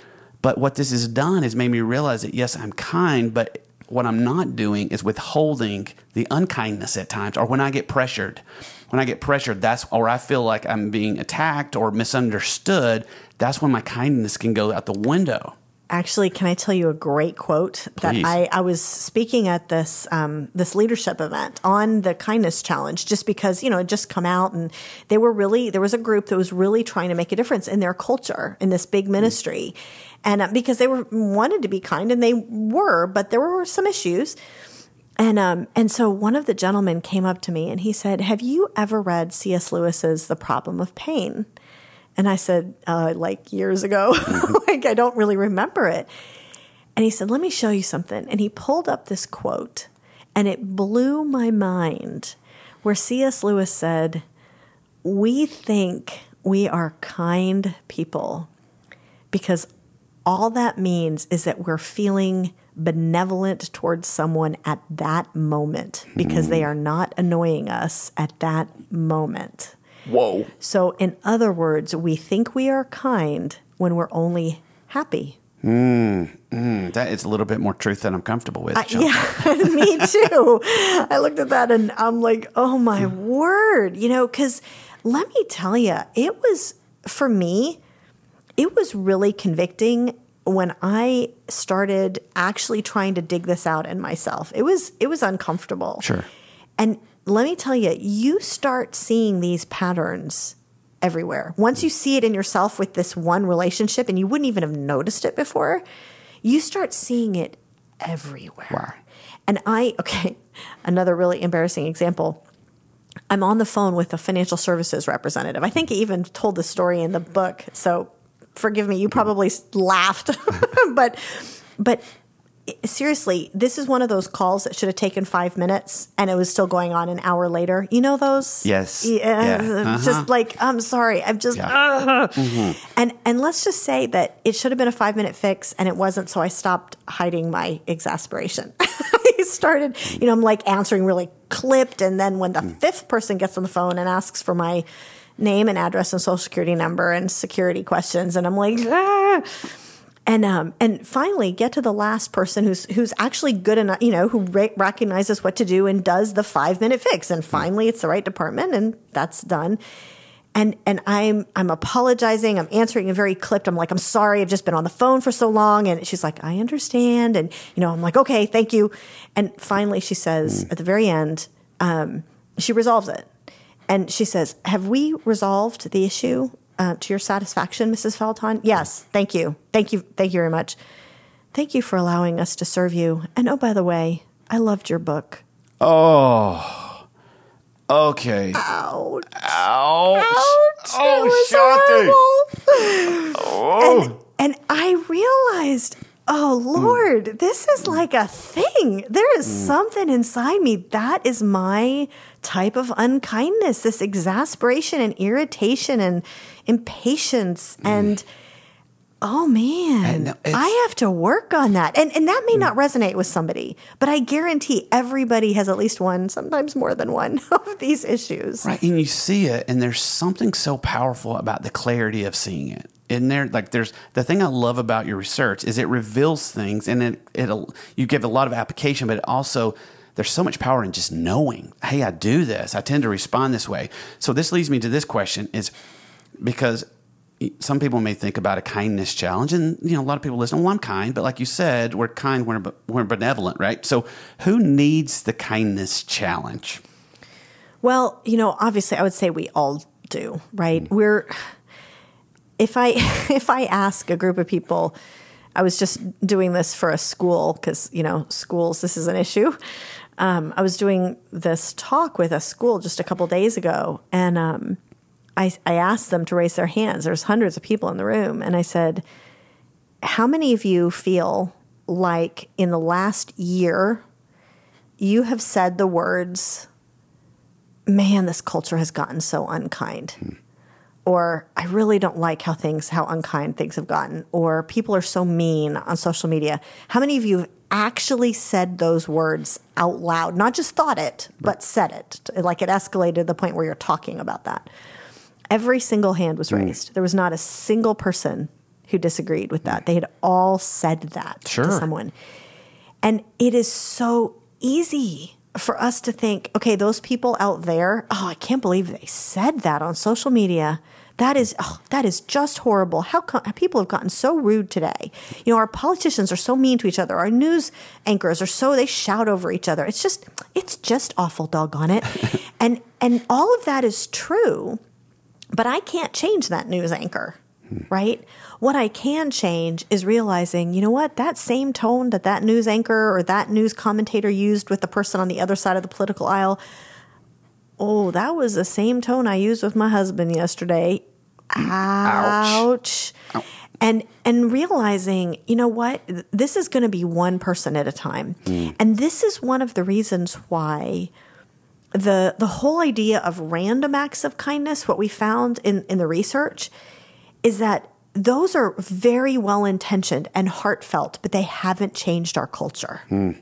But what this has done is made me realize that yes, I'm kind, but what I'm not doing is withholding the unkindness at times, or when I get pressured. When I get pressured, that's or I feel like I'm being attacked or misunderstood. That's when my kindness can go out the window. Actually, can I tell you a great quote that I, I was speaking at this um, this leadership event on the kindness challenge, just because you know it just come out and they were really there was a group that was really trying to make a difference in their culture in this big ministry, and uh, because they were wanted to be kind and they were, but there were some issues, and um and so one of the gentlemen came up to me and he said, "Have you ever read C.S. Lewis's The Problem of Pain?" And I said, uh, like years ago, like I don't really remember it. And he said, let me show you something. And he pulled up this quote, and it blew my mind, where C.S. Lewis said, We think we are kind people because all that means is that we're feeling benevolent towards someone at that moment because they hmm. are not annoying us at that moment. Whoa. So, in other words, we think we are kind when we're only happy. Hmm. Hmm. That is a little bit more truth than I'm comfortable with. John. Yeah, me too. I looked at that and I'm like, oh my word. You know, because let me tell you, it was, for me, it was really convicting when I started actually trying to dig this out in myself. It was, it was uncomfortable. Sure. And let me tell you, you start seeing these patterns everywhere. Once you see it in yourself with this one relationship and you wouldn't even have noticed it before, you start seeing it everywhere. Wow. And I, okay, another really embarrassing example. I'm on the phone with a financial services representative. I think I even told the story in the book. So forgive me, you probably laughed. but but seriously, this is one of those calls that should have taken five minutes and it was still going on an hour later. You know those? Yes. Uh, yeah. Uh, yeah. Uh-huh. Just like, I'm sorry. I'm just, Yeah. Uh-huh. Mm-hmm. and, and let's just say that it should have been a five minute fix and it wasn't. So I stopped hiding my exasperation. I started, you know, I'm like answering really clipped. And then when the mm. fifth person gets on the phone and asks for my name and address and social security number and security questions, and I'm like, ah. And um and finally get to the last person who's who's actually good enough you know who re- recognizes what to do and does the five minute fix and finally it's the right department and that's done. And and i'm i'm apologizing i'm answering very clipped i'm like i'm sorry i've just been on the phone for so long and she's like i understand and you know i'm like okay thank you and finally she says at the very end um, she resolves it and she says have we resolved the issue uh, to your satisfaction, Mrs. Feldhahn? Yes, thank you. Thank you. Thank you very much. Thank you for allowing us to serve you. And oh, by the way, I loved your book. Oh. Okay. Ouch. Ouch. Ouch. Oh, was horrible. And, and I realized, oh, Lord, this is like a thing. There is something inside me. That is my type of unkindness, this exasperation and irritation and impatience mm. and oh man And i have to work on that and and that may mm. not resonate with somebody but i guarantee everybody has at least one sometimes more than one of these issues Right. And you see it, and there's something so powerful about the clarity of seeing it. In there, like there's the thing I love about your research is it reveals things and it it'll you give a lot of application, but it also there's so much power in just knowing, hey, I do this. I tend to respond this way. So this leads me to this question is because some people may think about a kindness challenge, and you know a lot of people listen. Well, I'm kind, but like you said, we're kind, we're we're benevolent, right? So who needs the kindness challenge? Well, you know, obviously I would say we all do, right? Mm. We're if I if I ask a group of people, I was just doing this for a school because you know schools this is an issue. Um, I was doing this talk with a school just a couple days ago, and um, I I asked them to raise their hands. There's hundreds of people in the room, and I said, "How many of you feel like in the last year you have said the words?" man, this culture has gotten so unkind. Or I really don't like how things, how unkind things have gotten. Or people are so mean on social media. How many of you have actually said those words out loud? Not just thought it, but said it. Like it escalated to the point where you're talking about that. Every single hand was hmm. raised. There was not a single person who disagreed with that. They had all said that to someone. And it is so easy for us to think, okay, those people out there, oh, I can't believe they said that on social media. That is, oh, that is just horrible. How come people have gotten so rude today? You know, our politicians are so mean to each other. Our news anchors are so they shout over each other. It's just, it's just awful. Doggone it, and and all of that is true. But I can't change that news anchor, hmm. right? What I can change is realizing, you know what, that same tone that that news anchor or that news commentator used with the person on the other side of the political aisle, oh, that was the same tone I used with my husband yesterday. Ouch. And and realizing, you know what, this is going to be one person at a time. Mm. And this is one of the reasons why the the whole idea of random acts of kindness, what we found in, in the research, is that those are very well intentioned and heartfelt, but they haven't changed our culture. Hmm.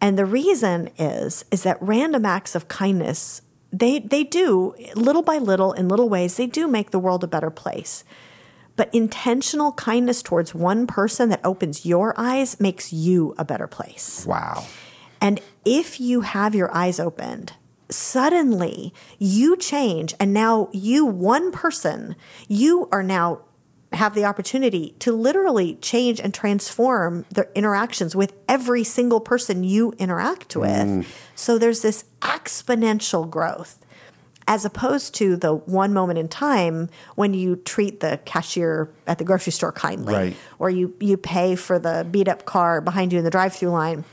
And the reason is is that random acts of kindness they they do little by little in little ways they do make the world a better place. But intentional kindness towards one person that opens your eyes makes you a better place. Wow. And if you have your eyes opened, suddenly you change. And now you, one person, you are now have the opportunity to literally change and transform the interactions with every single person you interact with. Mm. So there's this exponential growth as opposed to the one moment in time when you treat the cashier at the grocery store kindly Right. or you, you pay for the beat up car behind you in the drive through line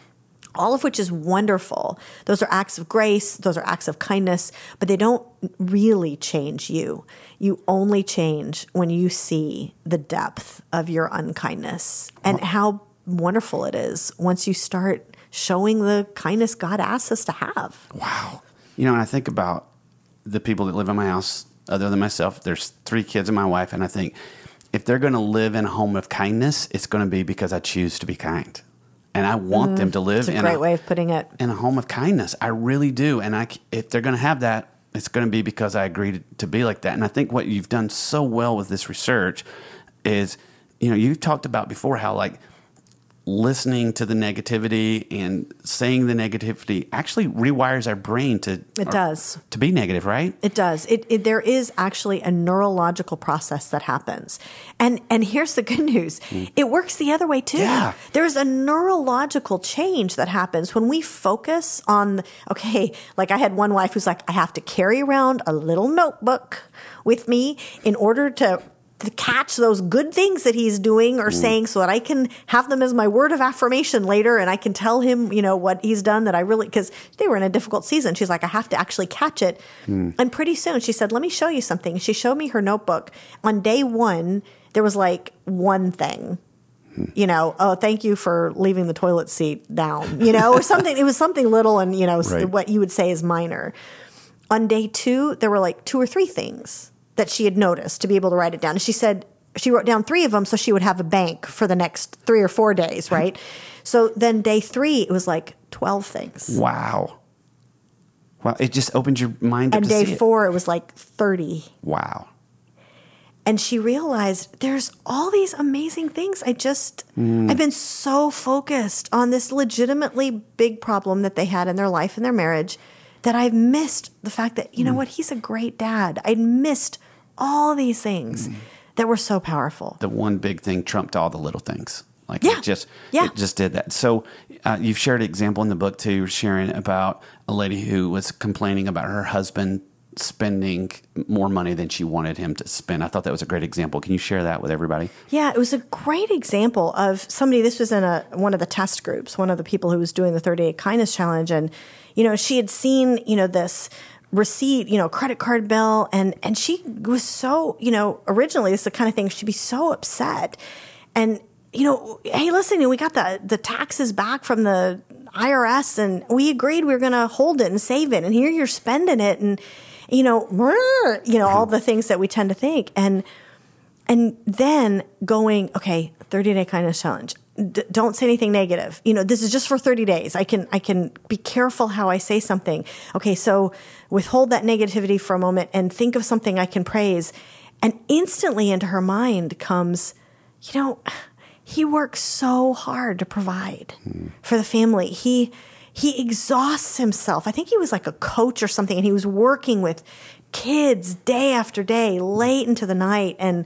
all of which is wonderful. Those are acts of grace, those are acts of kindness, but they don't really change you. You only change when you see the depth of your unkindness and how wonderful it is once you start showing the kindness God asks us to have. Wow. You know, and I think about the people that live in my house, other than myself. There's three kids and my wife, and I think if they're going to live in a home of kindness, it's going to be because I choose to be kind, and I want mm-hmm. them to live It's a in great way of putting it. in a home of kindness. I really do, and I, if they're going to have that, it's going to be because I agreed to be like that. And I think what you've done so well with this research is, you know, you talked about before how like listening to the negativity and saying the negativity actually rewires our brain to It or- does. to be negative, right? It does. It, it there is actually a neurological process that happens, and and here's the good news: mm. it works the other way too. Yeah. There's a neurological change that happens when we focus on. Okay, like I had one wife who's like, I have to carry around a little notebook with me in order to. To catch those good things that he's doing or mm. saying so that I can have them as my word of affirmation later and I can tell him, you know, what he's done that I really, because they were in a difficult season. She's like, I have to actually catch it. Mm. And pretty soon she said, Let me show you something. She showed me her notebook. On day one, there was like one thing. Hmm. You know, oh, thank you for leaving the toilet seat down, you know, or something. It was something little and, you know, Right. what you would say is minor. On day two, there were like two or three things that she had noticed to be able to write it down. And she said she wrote down three of them so she would have a bank for the next three or four days, right? so then day three, it was like 12 things. Wow. Wow. It just opened your mind up And day see it. four, it was like 30. Wow. and she realized there's all these amazing things. I just, Mm. I've been so focused on this legitimately big problem that they had in their life and their marriage that I've missed the fact that, you Mm. know what, he's a great dad. I'd missed all these things Mm. that were so powerful. the one big thing trumped all the little things. Like Yeah. it just Yeah. it just did that. So uh, you've shared an example in the book too, sharing about a lady who was complaining about her husband spending more money than she wanted him to spend. I thought that was a great example. Can you share that with everybody? Yeah, it was a great example of somebody. This was in a one of the test groups, one of the people who was doing the 30 day kindness challenge, and you know she had seen you know this receipt, you know, credit card bill, and and she was so you know originally this is the kind of thing she'd be so upset, and you know, hey, listen, we got the the taxes back from the IRS, and we agreed we were going to hold it and save it, and here you're spending it, and you know, you know all the things that we tend to think, and and then going, okay, 30 day kindness challenge. D- don't say anything negative. You know, this is just for 30 days. I can, I can be careful how I say something. Okay. So withhold that negativity for a moment and think of something I can praise. And instantly into her mind comes, you know, he works so hard to provide for the family. He, he exhausts himself. I think he was like a coach or something and he was working with kids day after day, late into the night and,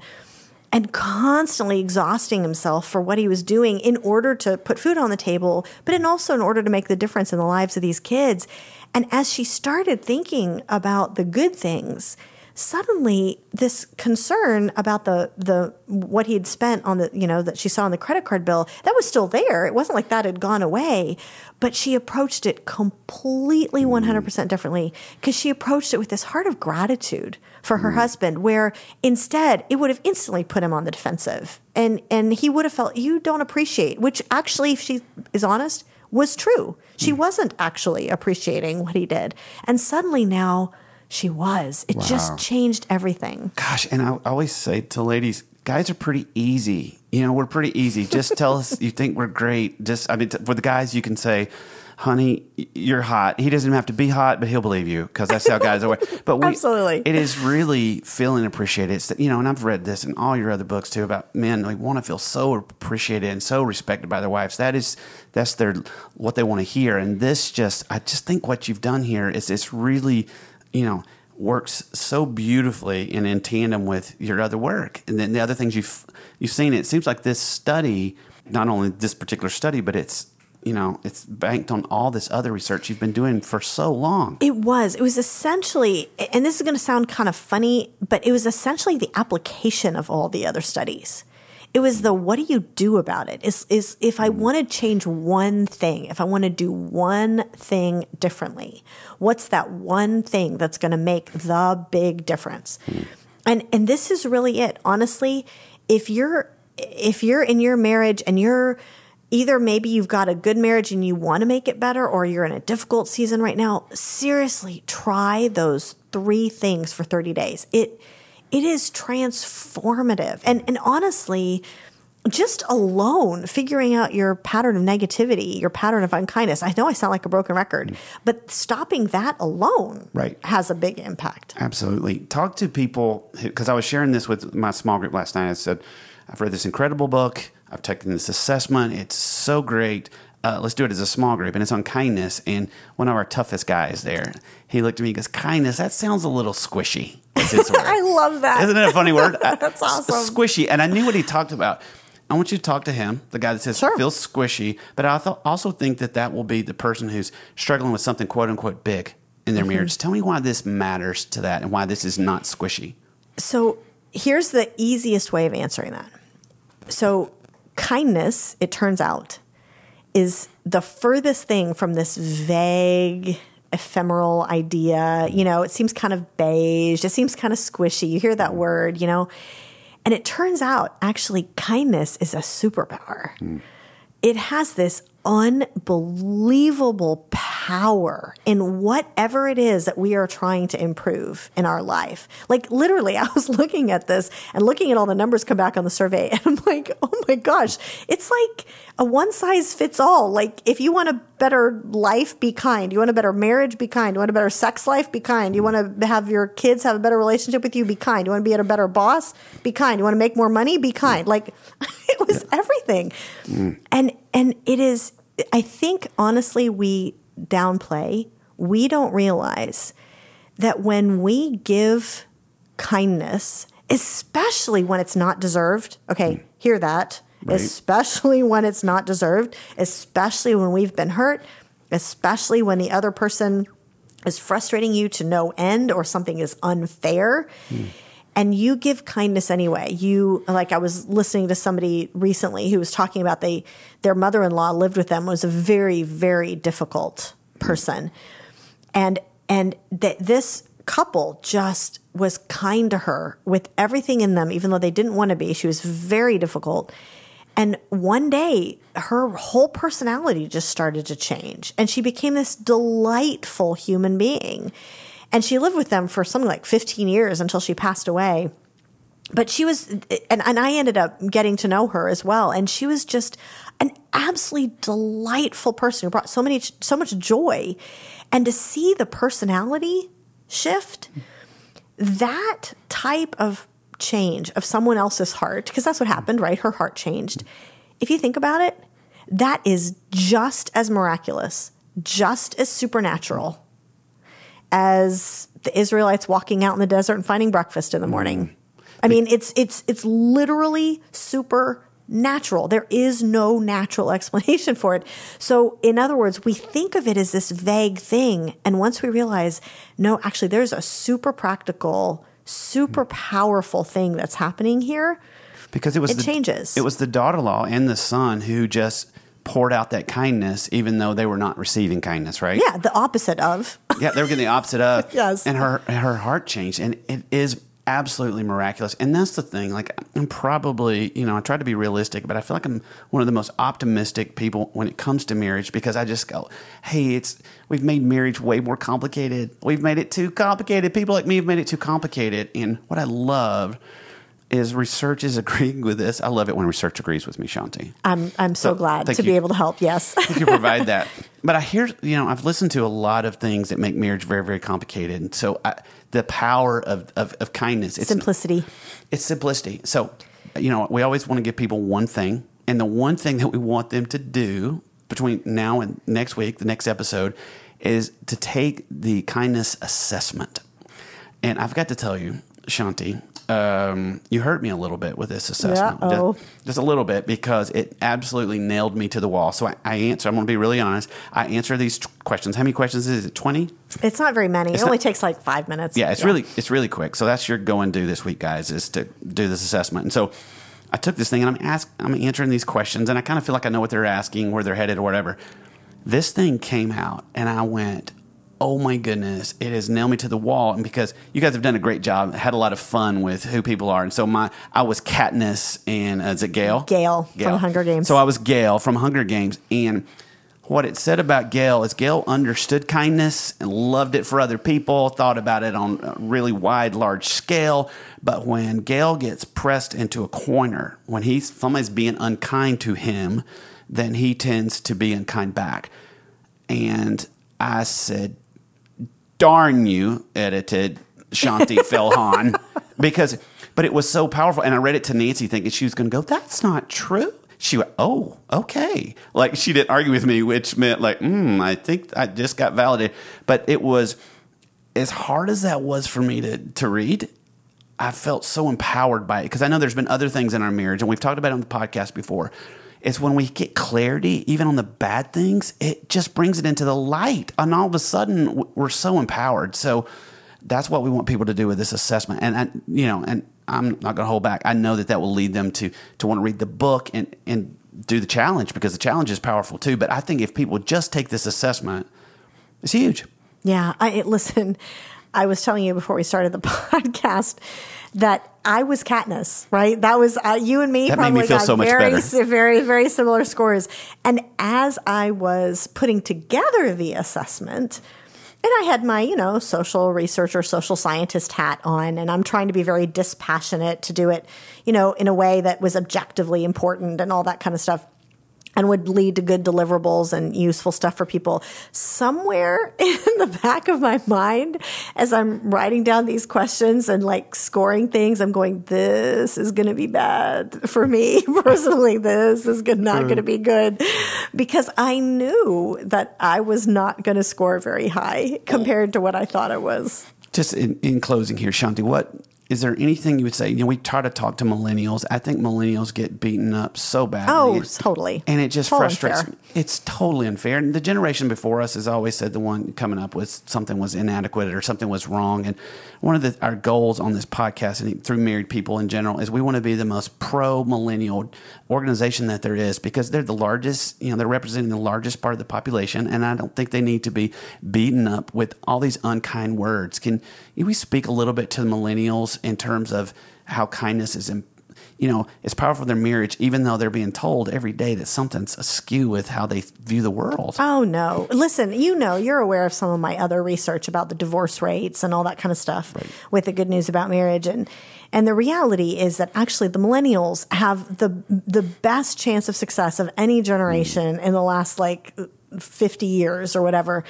and constantly exhausting himself for what he was doing in order to put food on the table, but in also in order to make the difference in the lives of these kids. And as she started thinking about the good things, suddenly this concern about the the what he had spent on the you know that she saw on the credit card bill that was still there. It wasn't like that had gone away. But she approached it completely mm-hmm. 100% differently because she approached it with this heart of gratitude for her mm-hmm. husband where instead it would have instantly put him on the defensive. And and he would have felt you don't appreciate which actually if she is honest was true. She mm. wasn't actually appreciating what he did. And suddenly now she was. It Wow. just changed everything. Gosh, and I always say to ladies, guys are pretty easy. You know, we're pretty easy. Just tell us you think we're great. Just, I mean, t- for the guys, you can say, honey, you're hot. He doesn't even have to be hot, but he'll believe you because that's how guys are. But we, Absolutely. it is really feeling appreciated. It's, you know, and I've read this in all your other books too about men. They want to feel so appreciated and so respected by their wives. That is, that's their what they want to hear. And this just, I just think what you've done here is it's really, you know, works so beautifully and in tandem with your other work. And then the other things you've you've seen. It seems like this study, not only this particular study, but it's you know it's banked on all this other research you've been doing for so long. It was. It was essentially, and this is going to sound kind of funny, but it was essentially the application of all the other studies. It was the what do you do about it? Is is if I mm. want to change one thing, if I want to do one thing differently, what's that one thing that's going to make the big difference? Mm. And and this is really it. Honestly, if you're if you're in your marriage and you're either maybe you've got a good marriage and you want to make it better or you're in a difficult season right now seriously try those three things for 30 days it it is transformative and and honestly just alone figuring out your pattern of negativity your pattern of unkindness i know i sound like a broken record but stopping that alone Right. has a big impact Absolutely. Talk to people because I was sharing this with my small group last night. I said, I've read this incredible book. I've taken this assessment. It's so great. Uh, let's do it as a small group. And it's on kindness. And one of our toughest guys there, he looked at me and goes, Kindness, that sounds a little squishy. That's his word. i love that Isn't it a funny word? That's awesome. Squishy. And I knew what he talked about. I want you to talk to him, the guy that says Sure. feels squishy. But I th- also think that that will be the person who's struggling with something quote unquote big in Mm-hmm. their marriage. Tell me why this matters to that and why this is not squishy. So here's the easiest way of answering that. So kindness, it turns out, is the furthest thing from this vague, ephemeral idea. You know, it seems kind of beige, it seems kind of squishy. You hear that word, you know. And it turns out actually kindness is a superpower. It has this unbelievable power in whatever it is that we are trying to improve in our life. Like literally, I was looking at this and looking at all the numbers come back on the survey, and I'm like, oh my gosh, it's like a one size fits all. Like if you want a better life, be kind. You want a better marriage, be kind. You want a better sex life, be kind. You want to have your kids have a better relationship with you, be kind. You want to be at a better boss, be kind. You want to make more money, be kind. Like it was everything. Mm. And and it is I think honestly we downplay. We don't realize that when we give kindness, especially when it's not deserved, okay, mm. hear that. Especially when it's not deserved, especially when we've been hurt, especially when the other person is frustrating you to no end or something is unfair. Hmm. And you give kindness anyway. You like i was listening to somebody recently who was talking about they their mother-in-law lived with them was a very very difficult hmm. person. And and that this couple just was kind to her with everything in them even though they didn't want to be. She was very difficult and one day, her whole personality just started to change, and she became this delightful human being. And she lived with them for something like 15 years until she passed away. But she was, and, and I ended up getting to know her as well. And she was just an absolutely delightful person who brought so many so much joy and to see the personality shift that type of change of someone else's heart because that's what happened right her heart changed if you think about it that is just as miraculous just as supernatural as the Israelites walking out in the desert and finding breakfast in the morning. Mm. I mean, it's it's it's literally supernatural. There is no natural explanation for it. So, in other words, we think of it as this vague thing, and once we realize, no, actually, there's a super practical, super powerful thing that's happening here. because it was It the, changes. It was the daughter-in-law and the son who just poured out that kindness, even though they were not receiving kindness. Right? Yeah, the opposite of. yeah, they were getting the opposite of. Yes. And her her heart changed, and it is absolutely miraculous. And that's the thing. Like I'm probably, you know, I try to be realistic, but I feel like I'm one of the most optimistic people when it comes to marriage because I just go, hey, it's we've made marriage way more complicated. We've made it too complicated. People like me have made it too complicated. And what I love is research is agreeing with this. I love it when research agrees with me, Shaunti. I'm I'm so, So, glad to be able to help. Yes. you provide that. But I hear, you know, I've listened to a lot of things that make marriage very, very complicated. And so I, the power of, of, of kindness, it's, Simplicity. it's simplicity. So, you know, we always want to give people one thing. And the one thing that we want them to do between now and next week, the next episode, is to take the kindness assessment. And I've got to tell you, Shaunti, um, you hurt me a little bit with this assessment. Just, just a little bit because it absolutely nailed me to the wall. So I, I answer, I'm going to be really honest. I answer these t- questions. How many questions is it? 20? It's not very many. it It's only takes like five minutes. Yeah, it's really it's really quick. So that's your go and do this week, guys, is to do this assessment. And so I took this thing and I'm ask I'm answering these questions and I kind of feel like I know what they're asking, where they're headed or whatever. This thing came out and I went, Oh my goodness, it has nailed me to the wall. And because you guys have done a great job, had a lot of fun with who people are. And so my I was Katniss and uh, is it Gale? Gale from Hunger Games. So I was Gale from Hunger Games and what it said about Gale is Gale understood kindness and loved it for other people, thought about it on a really wide, large scale. But when Gale gets pressed into a corner, when he's somebody's being unkind to him, then he tends to be unkind back. And I said, darn you, edited Shaunti Feldhahn, because, but it was so powerful. And I read it to Nancy thinking she was going to go, that's not true. She went, oh, okay. Like she didn't argue with me, which meant like, hmm, I think I just got validated. But it was as hard as that was for me to, to read. I felt so empowered by it because I know there's been other things in our marriage, and we've talked about it on the podcast before. It's when we get clarity, even on the bad things, it just brings it into the light, and all of a sudden we're so empowered. So that's what we want people to do with this assessment, and I, you know, and I'm not going to hold back. I know that that will lead them to to want to read the book and and do the challenge because the challenge is powerful too. But I think if people just take this assessment, it's huge. Yeah, I listen. I was telling you before we started the podcast that I was Katniss, right? That was uh, you and me. That made me feel got so much very, better. Very, very similar scores. And as I was putting together the assessment, and I had my, you know, social researcher, social scientist hat on, and I'm trying to be very dispassionate to do it, you know, in a way that was objectively important and all that kind of stuff and would lead to good deliverables and useful stuff for people. Somewhere in the back of my mind, as I'm writing down these questions and like scoring things, I'm going, this is going to be bad for me personally. This is not going to be good because I knew that I was not going to score very high compared to what I thought it was. Just in, in closing here, Shaunti, what is there anything you would say? You know, we try to talk to millennials. I think millennials get beaten up so badly. Oh, totally. And it just Totally frustrates unfair. me. It's totally unfair. And the generation before us has always said the one coming up was something was inadequate or something was wrong. And one of the, our goals on this podcast and through married people in general is we want to be the most pro millennial organization that there is because they're the largest, you know, they're representing the largest part of the population. And I don't think they need to be beaten up with all these unkind words. Can we speak a little bit to the millennials in terms of how kindness is, you know, it's powerful in their marriage, even though they're being told every day that something's askew with how they view the world. Oh no! Listen, you know, you're aware of some of my other research about the divorce rates and all that kind of stuff with the good news about marriage, and and the reality is that actually the millennials have the the best chance of success of any generation in the last like 50 years or whatever,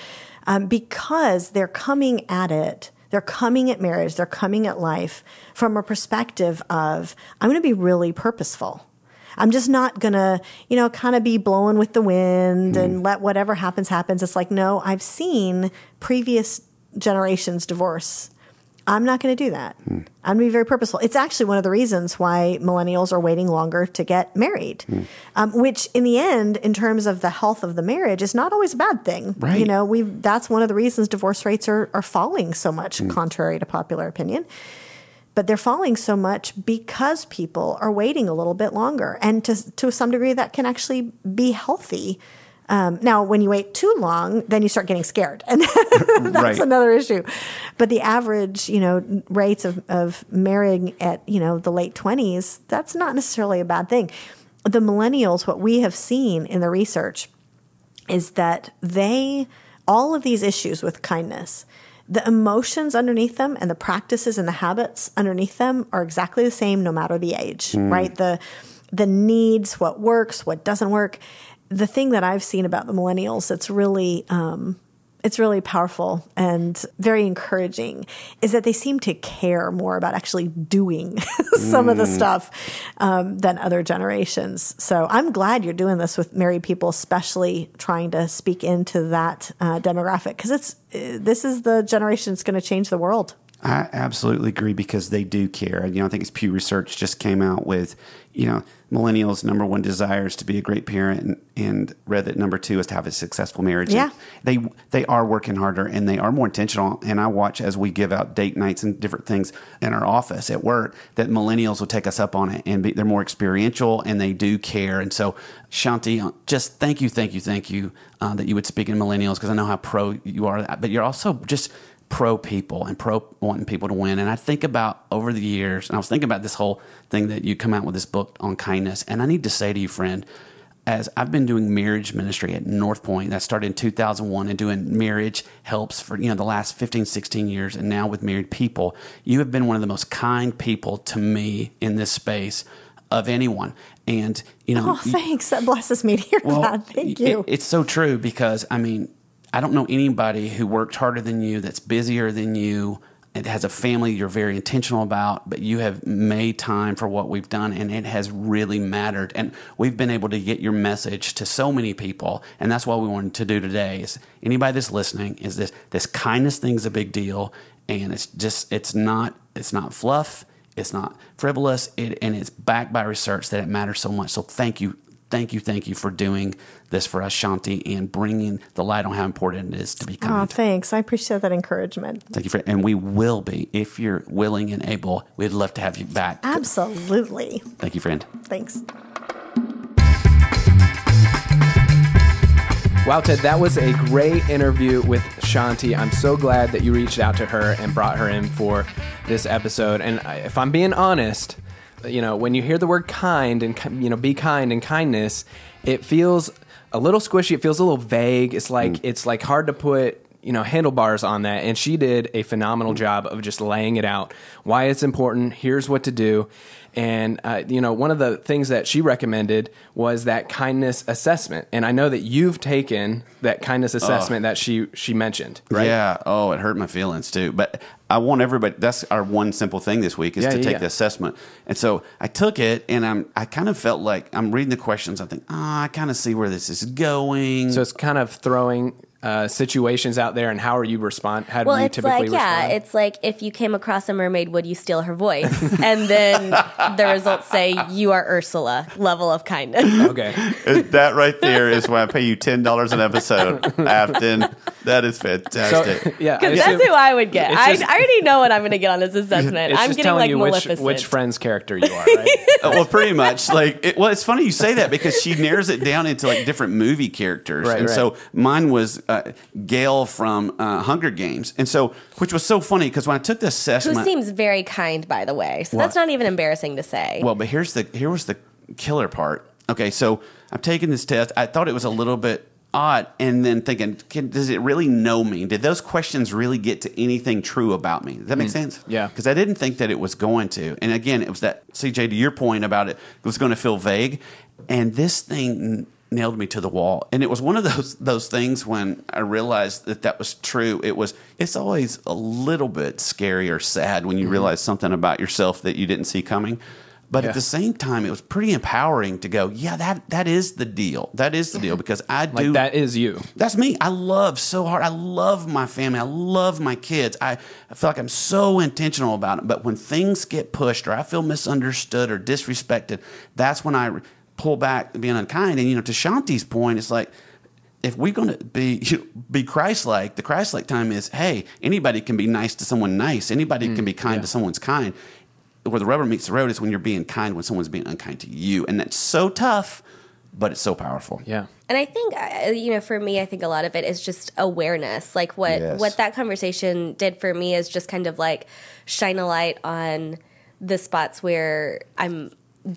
um, because they're coming at it. They're coming at marriage. They're coming at life from a perspective of I'm going to be really purposeful. I'm just not gonna, you know, kind of be blowing with the wind and hmm. let whatever happens happens. It's like, no, I've seen previous generations divorce. I'm not going to do that. I'm going to be very purposeful. It's actually one of the reasons why millennials are waiting longer to get married, um, which in the end, in terms of the health of the marriage, is not always a bad thing. Right. You know, we that's one of the reasons divorce rates are, are falling so much, contrary to popular opinion but they're falling so much because people are waiting a little bit longer, and to to some degree that can actually be healthy. Um, now, when you wait too long, then you start getting scared, and that's Right. another issue. But the average, you know, rates of, of marrying at you know the late twenties, that's not necessarily a bad thing. The millennials, what we have seen in the research, is that they all of these issues with kindness the emotions underneath them and the practices and the habits underneath them are exactly the same no matter the age right the the needs what works what doesn't work the thing that i've seen about the millennials that's really um, it's really powerful and very encouraging is that they seem to care more about actually doing some of the stuff um, than other generations. So I'm glad you're doing this with married people, especially trying to speak into that uh, demographic because it's uh, this is the generation that's going to change the world. I absolutely agree because they do care. You know, I think it's Pew Research just came out with, you know, millennials' number one desire is to be a great parent, and, and read that number two is to have a successful marriage. Yeah. And they they are working harder and they are more intentional. And I watch as we give out date nights and different things in our office at work that millennials will take us up on it and be, they're more experiential and they do care. And so, Shaunti, just thank you, thank you, thank you uh, that you would speak in millennials because I know how pro you are. But you're also just pro people and pro wanting people to win. And I think about over the years, and I was thinking about this whole thing that you come out with this book on kindness. And I need to say to you, friend, as I've been doing marriage ministry at North Point, that started in 2001 and doing marriage helps for, you know, the last 15, 16 years. And now with married people, you have been one of the most kind people to me in this space of anyone. And, you know, Oh, thanks. That blesses me to hear that. Thank it- you. it's so true because I mean, I don't know anybody who worked harder than you, that's busier than you, and has a family you're very intentional about, but you have made time for what we've done, and it has really mattered. And we've been able to get your message to so many people, and that's what we wanted to do today. Is anybody that's listening is this this kindness thing is a big deal, and it's just it's not it's not fluff. It's not frivolous, it, and it's backed by research that it matters so much. So thank you, thank you, thank you for doing this for us, Shaunti, and bringing the light on how important it is to be kind. Oh, kind. thanks. I appreciate that encouragement. Thank you for, and we will be if you're willing and able. We'd love to have you back. Absolutely. Thank you, friend. Thanks. Wow, Ted, that was a great interview with Shaunti. I'm so glad that you reached out to her and brought her in for this episode. And if I'm being honest, you know, when you hear the word kind and you know, be kind and kindness, it feels a little squishy. It feels a little vague. It's like mm. it's like hard to put you know handlebars on that. And she did a phenomenal job of just laying it out. Why it's important. Here's what to do. And uh, you know, one of the things that she recommended was that kindness assessment. And I know that you've taken that kindness assessment that she she mentioned, right? Yeah. Oh, it hurt my feelings too. But I want everybody. That's our one simple thing this week is Yeah, to yeah, take yeah. the assessment. And so I took it, and I'm. I kind of felt like I'm reading the questions. I think, ah, I kind of see where this is going. So it's kind of throwing uh, situations out there, and how are you respond? How do Well, you it's typically like, yeah, respond? it's like if you came across a mermaid, would you steal her voice? and then the results say you are Ursula, level of kindness. okay. that right there is why I pay you ten dollars an episode, Afton. that is So fantastic. yeah, I Because assume- that's who I would get. It's I, I already know what I'm going to get on this assessment. It's I'm just getting telling like you which, which friend's character you are, right? Uh, well, pretty much. Like, it, well, it's funny you say that because she narrows it down into like different movie characters, Right, and right. so mine was uh, Gale from uh, Hunger Games, and so which was so funny because when I took the Who seems very kind, by the way. So What? that's not even embarrassing to say. Well, but here's the here was the killer part. Okay, so I'm taking this test. I thought it was a little bit odd, and then thinking, can, does it really know me? Did those questions really get to anything true about me? Does that make sense? Yeah. Because I didn't think that it was going to. And again, it was that CJ to your point about it, it was going to feel vague, and this thing n- nailed me to the wall. And it was one of those those things when I realized that that was true. It was. It's always a little bit scary or sad when you Mm-hmm. realize something about yourself that you didn't see coming. But Yeah. at the same time, it was pretty empowering to go, yeah, that that is the deal. That is the deal because I do Like that is you. that's me. I love so hard. I love my family. I love my kids. I, I feel like I'm so intentional about it. But when things get pushed or I feel misunderstood or disrespected, that's when I pull back being unkind. And, you know, to Shaunti's point, it's like, if we're going to be you know, be Christ-like, the Christ-like time is, hey, anybody can be nice to someone nice. Anybody can be kind to someone's kind. Where the rubber meets the road is when you're being kind when someone's being unkind to you, and that's so tough, but it's so powerful. Yeah. And I think uh, you know, for me, I think a lot of it is just awareness. Like what Yes. what that conversation did for me is just kind of like shine a light on the spots where I'm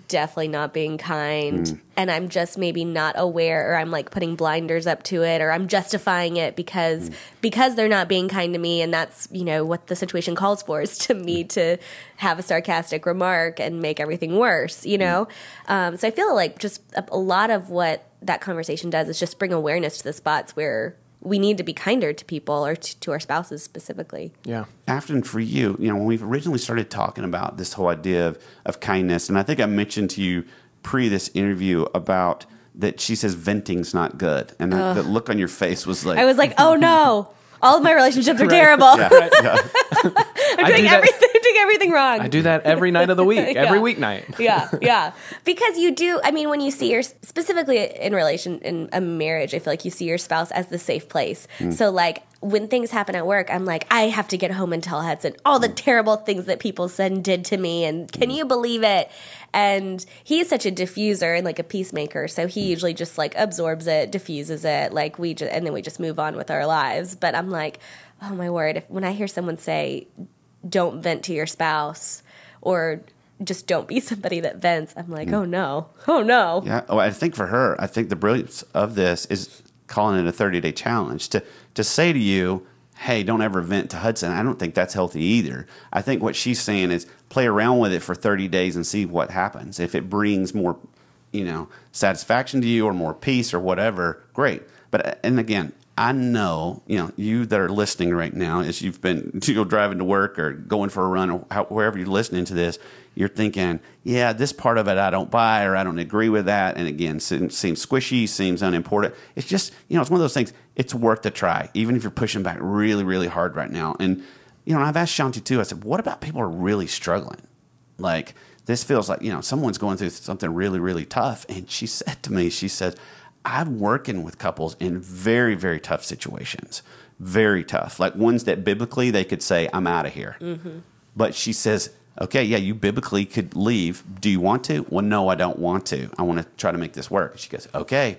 definitely not being kind. Mm. And I'm just maybe not aware or I'm like putting blinders up to it or I'm justifying it because mm. because they're not being kind to me. And that's you know what the situation calls for is to me mm. to have a sarcastic remark and make everything worse you know? Um, so I feel like just a, a lot of what that conversation does is just bring awareness to the spots where we need to be kinder to people or to, to our spouses specifically Yeah. Afton, for you, you know, when we originally started talking about this whole idea of, of kindness, and I think I mentioned to you pre this interview about that she says venting's not good. And that, the look on your face was like, I was like oh no all of my relationships are terrible yeah, yeah. I'm I doing do everything I'm doing everything wrong I do that every night of the week, every weeknight. yeah, yeah. Because you do. I mean, when you see your specifically in relation in a marriage, I feel like you see your spouse as the safe place. Hmm. So like when things happen at work, I'm like, I have to get home and tell Hudson all the hmm. terrible things that people said and did to me, and can hmm. you believe it? And he is such a diffuser and like a peacemaker, so he usually just like absorbs it, diffuses it, like we just, and then we just move on with our lives. But I'm like, oh my word! If when I hear someone say, "Don't vent to your spouse," or just don't be somebody that vents. I'm like, mm. oh no, oh no. Yeah. Oh, I think for her, I think the brilliance of this is calling it a 30 day challenge to, to say to you, hey, don't ever vent to Hudson. I don't think that's healthy either. I think what she's saying is play around with it for 30 days and see what happens. If it brings more, you know, satisfaction to you or more peace or whatever, great. But, uh, and again, I know, you know, you that are listening right now, as you've been you know, driving to work or going for a run or how, wherever you're listening to this, you're thinking, yeah, this part of it I don't buy or I don't agree with that. And again, seems, seems squishy, seems unimportant. It's just, you know, it's one of those things. It's worth a try, even if you're pushing back really, really hard right now. And, you know, I've asked Shaunti too, I said, what about people who are really struggling? Like, this feels like, you know, someone's going through something really, really tough. And she said to me, she said, I'm working with couples in very, very tough situations. Very tough. Like ones that biblically they could say, I'm out of here. Mm-hmm. But she says, okay, yeah, you biblically could leave. Do you want to? Well, no, I don't want to. I want to try to make this work. She goes, okay,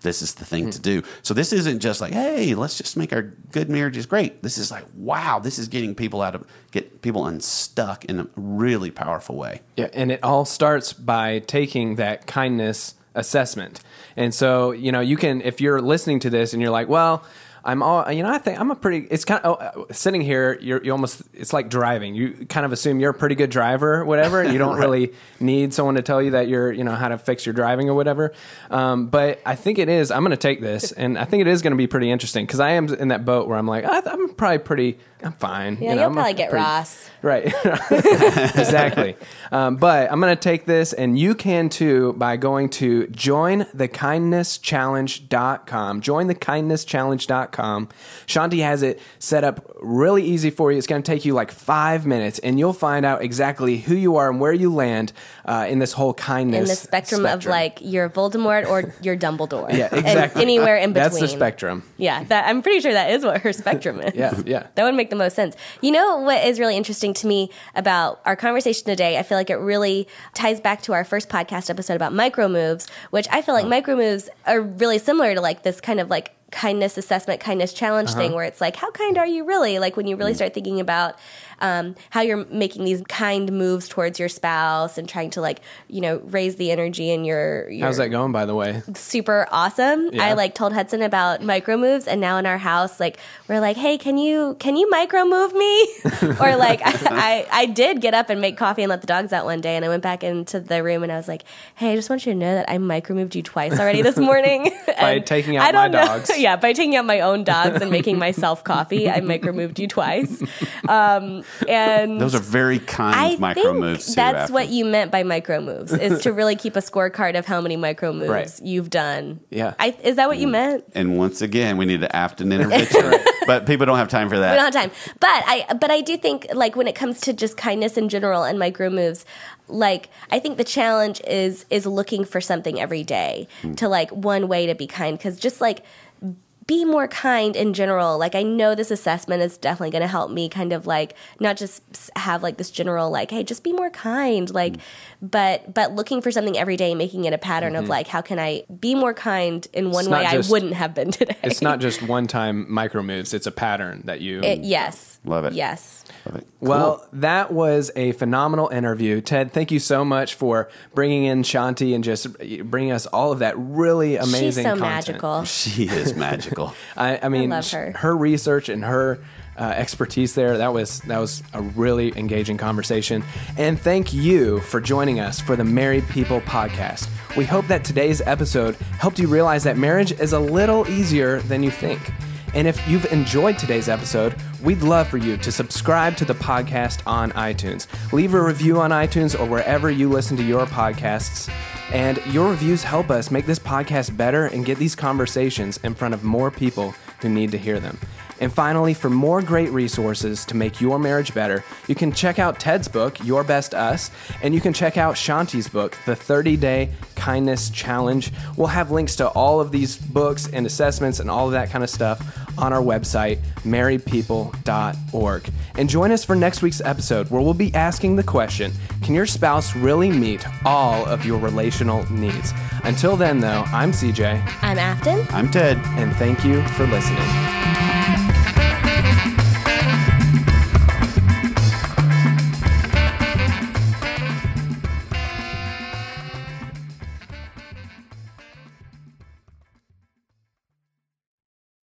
this is the thing to mm. do. So this isn't just like, hey, let's just make our good marriages great. This is like, wow, this is getting people out of, get people unstuck in a really powerful way. Yeah, and it all starts by taking that kindness assessment. And so, you know, you can if you're listening to this and you're like, well, I'm all, you know, I think I'm a pretty. It's kind of oh, sitting here. You're you almost. It's like driving. You kind of assume you're a pretty good driver, or whatever. You don't really need someone to tell you that you're, you know, how to fix your driving or whatever. Um, but I think it is. I'm going to take this, and I think it is going to be pretty interesting because I am in that boat where I'm like, I, I'm probably pretty. I'm fine. Yeah, you know, you'll I'm a probably get pretty- Ross. Right. exactly. Um, but I'm going to take this, and you can too by going to jointhekindnesschallenge.com. Jointhekindnesschallenge.com. Shaunti has it set up really easy for you. It's going to take you like five minutes, and you'll find out exactly who you are and where you land uh, in this whole kindness in the spectrum, of like you're Voldemort or you're Dumbledore. Yeah, And exactly. anywhere in between. That's the spectrum. Yeah, that, I'm pretty sure that is what her spectrum is. Yeah, yeah. That would make the most sense. You know what is really interesting to me about our conversation today? I feel like it really ties back to our first podcast episode about micro moves, which I feel like micro moves are really similar to like this kind of like kindness assessment, kindness challenge thing where it's like, how kind are you really? Like when you really start thinking about um, how you're making these kind moves towards your spouse and trying to like, you know, raise the energy in your, your How's that going, by the way? super awesome. Yeah. I like told Hudson about micro moves, and now in our house, like we're like, hey, can you can you micro move me? or like I, I I did get up and make coffee and let the dogs out one day, and I went back into the room and I was like, hey, I just want you to know that I micro moved you twice already this morning By taking out my know- dogs. yeah, by taking out my own dogs and making myself coffee, I micro moved you twice. Um, and Those are very kind I micro think moves. That's after. what you meant by micro moves is to really keep a scorecard of how many micro moves Right. you've done. Yeah. I, is that what you meant? And once again, we need an Afton intervention, but people don't have time for that. We don't have time. But I but I do think like when it comes to just kindness in general and micro moves, like I think the challenge is is looking for something every day to like one way to be kind because just like be more kind in general. Like I know this assessment is definitely going to help me kind of like not just have like this general like hey just be more kind like mm. but but looking for something every day making it a pattern of mm-hmm. like how can I be more kind in one It's way not I wouldn't have been today. It's not just one time micro moves, it's a pattern that you. It- yes. Love it. Yes. Love it. Well, that was a phenomenal interview. Ted, thank you so much for bringing in Shaunti and just bringing us all of that really amazing She's so content. magical. she is magical. I, I mean, love sh- her. research and her uh, expertise there that was that was a really engaging conversation. And thank you for joining us for the Married People podcast. We hope that today's episode helped you realize that marriage is a little easier than you think. And if you've enjoyed today's episode, we'd love for you to subscribe to the podcast on iTunes. Leave a review on iTunes or wherever you listen to your podcasts. And your reviews help us make this podcast better and get these conversations in front of more people who need to hear them. And finally, for more great resources to make your marriage better, you can check out Ted's book, Your Best Us, and you can check out Shaunti's book, The 30 Day Kindness Challenge. We'll have links to all of these books and assessments and all of that kind of stuff on our website, marriedpeople.org. And join us for next week's episode where we'll be asking the question Can your spouse really meet all of your relational needs? Until then, though, I'm CJ, I'm Afton. I'm Ted. and thank you for listening.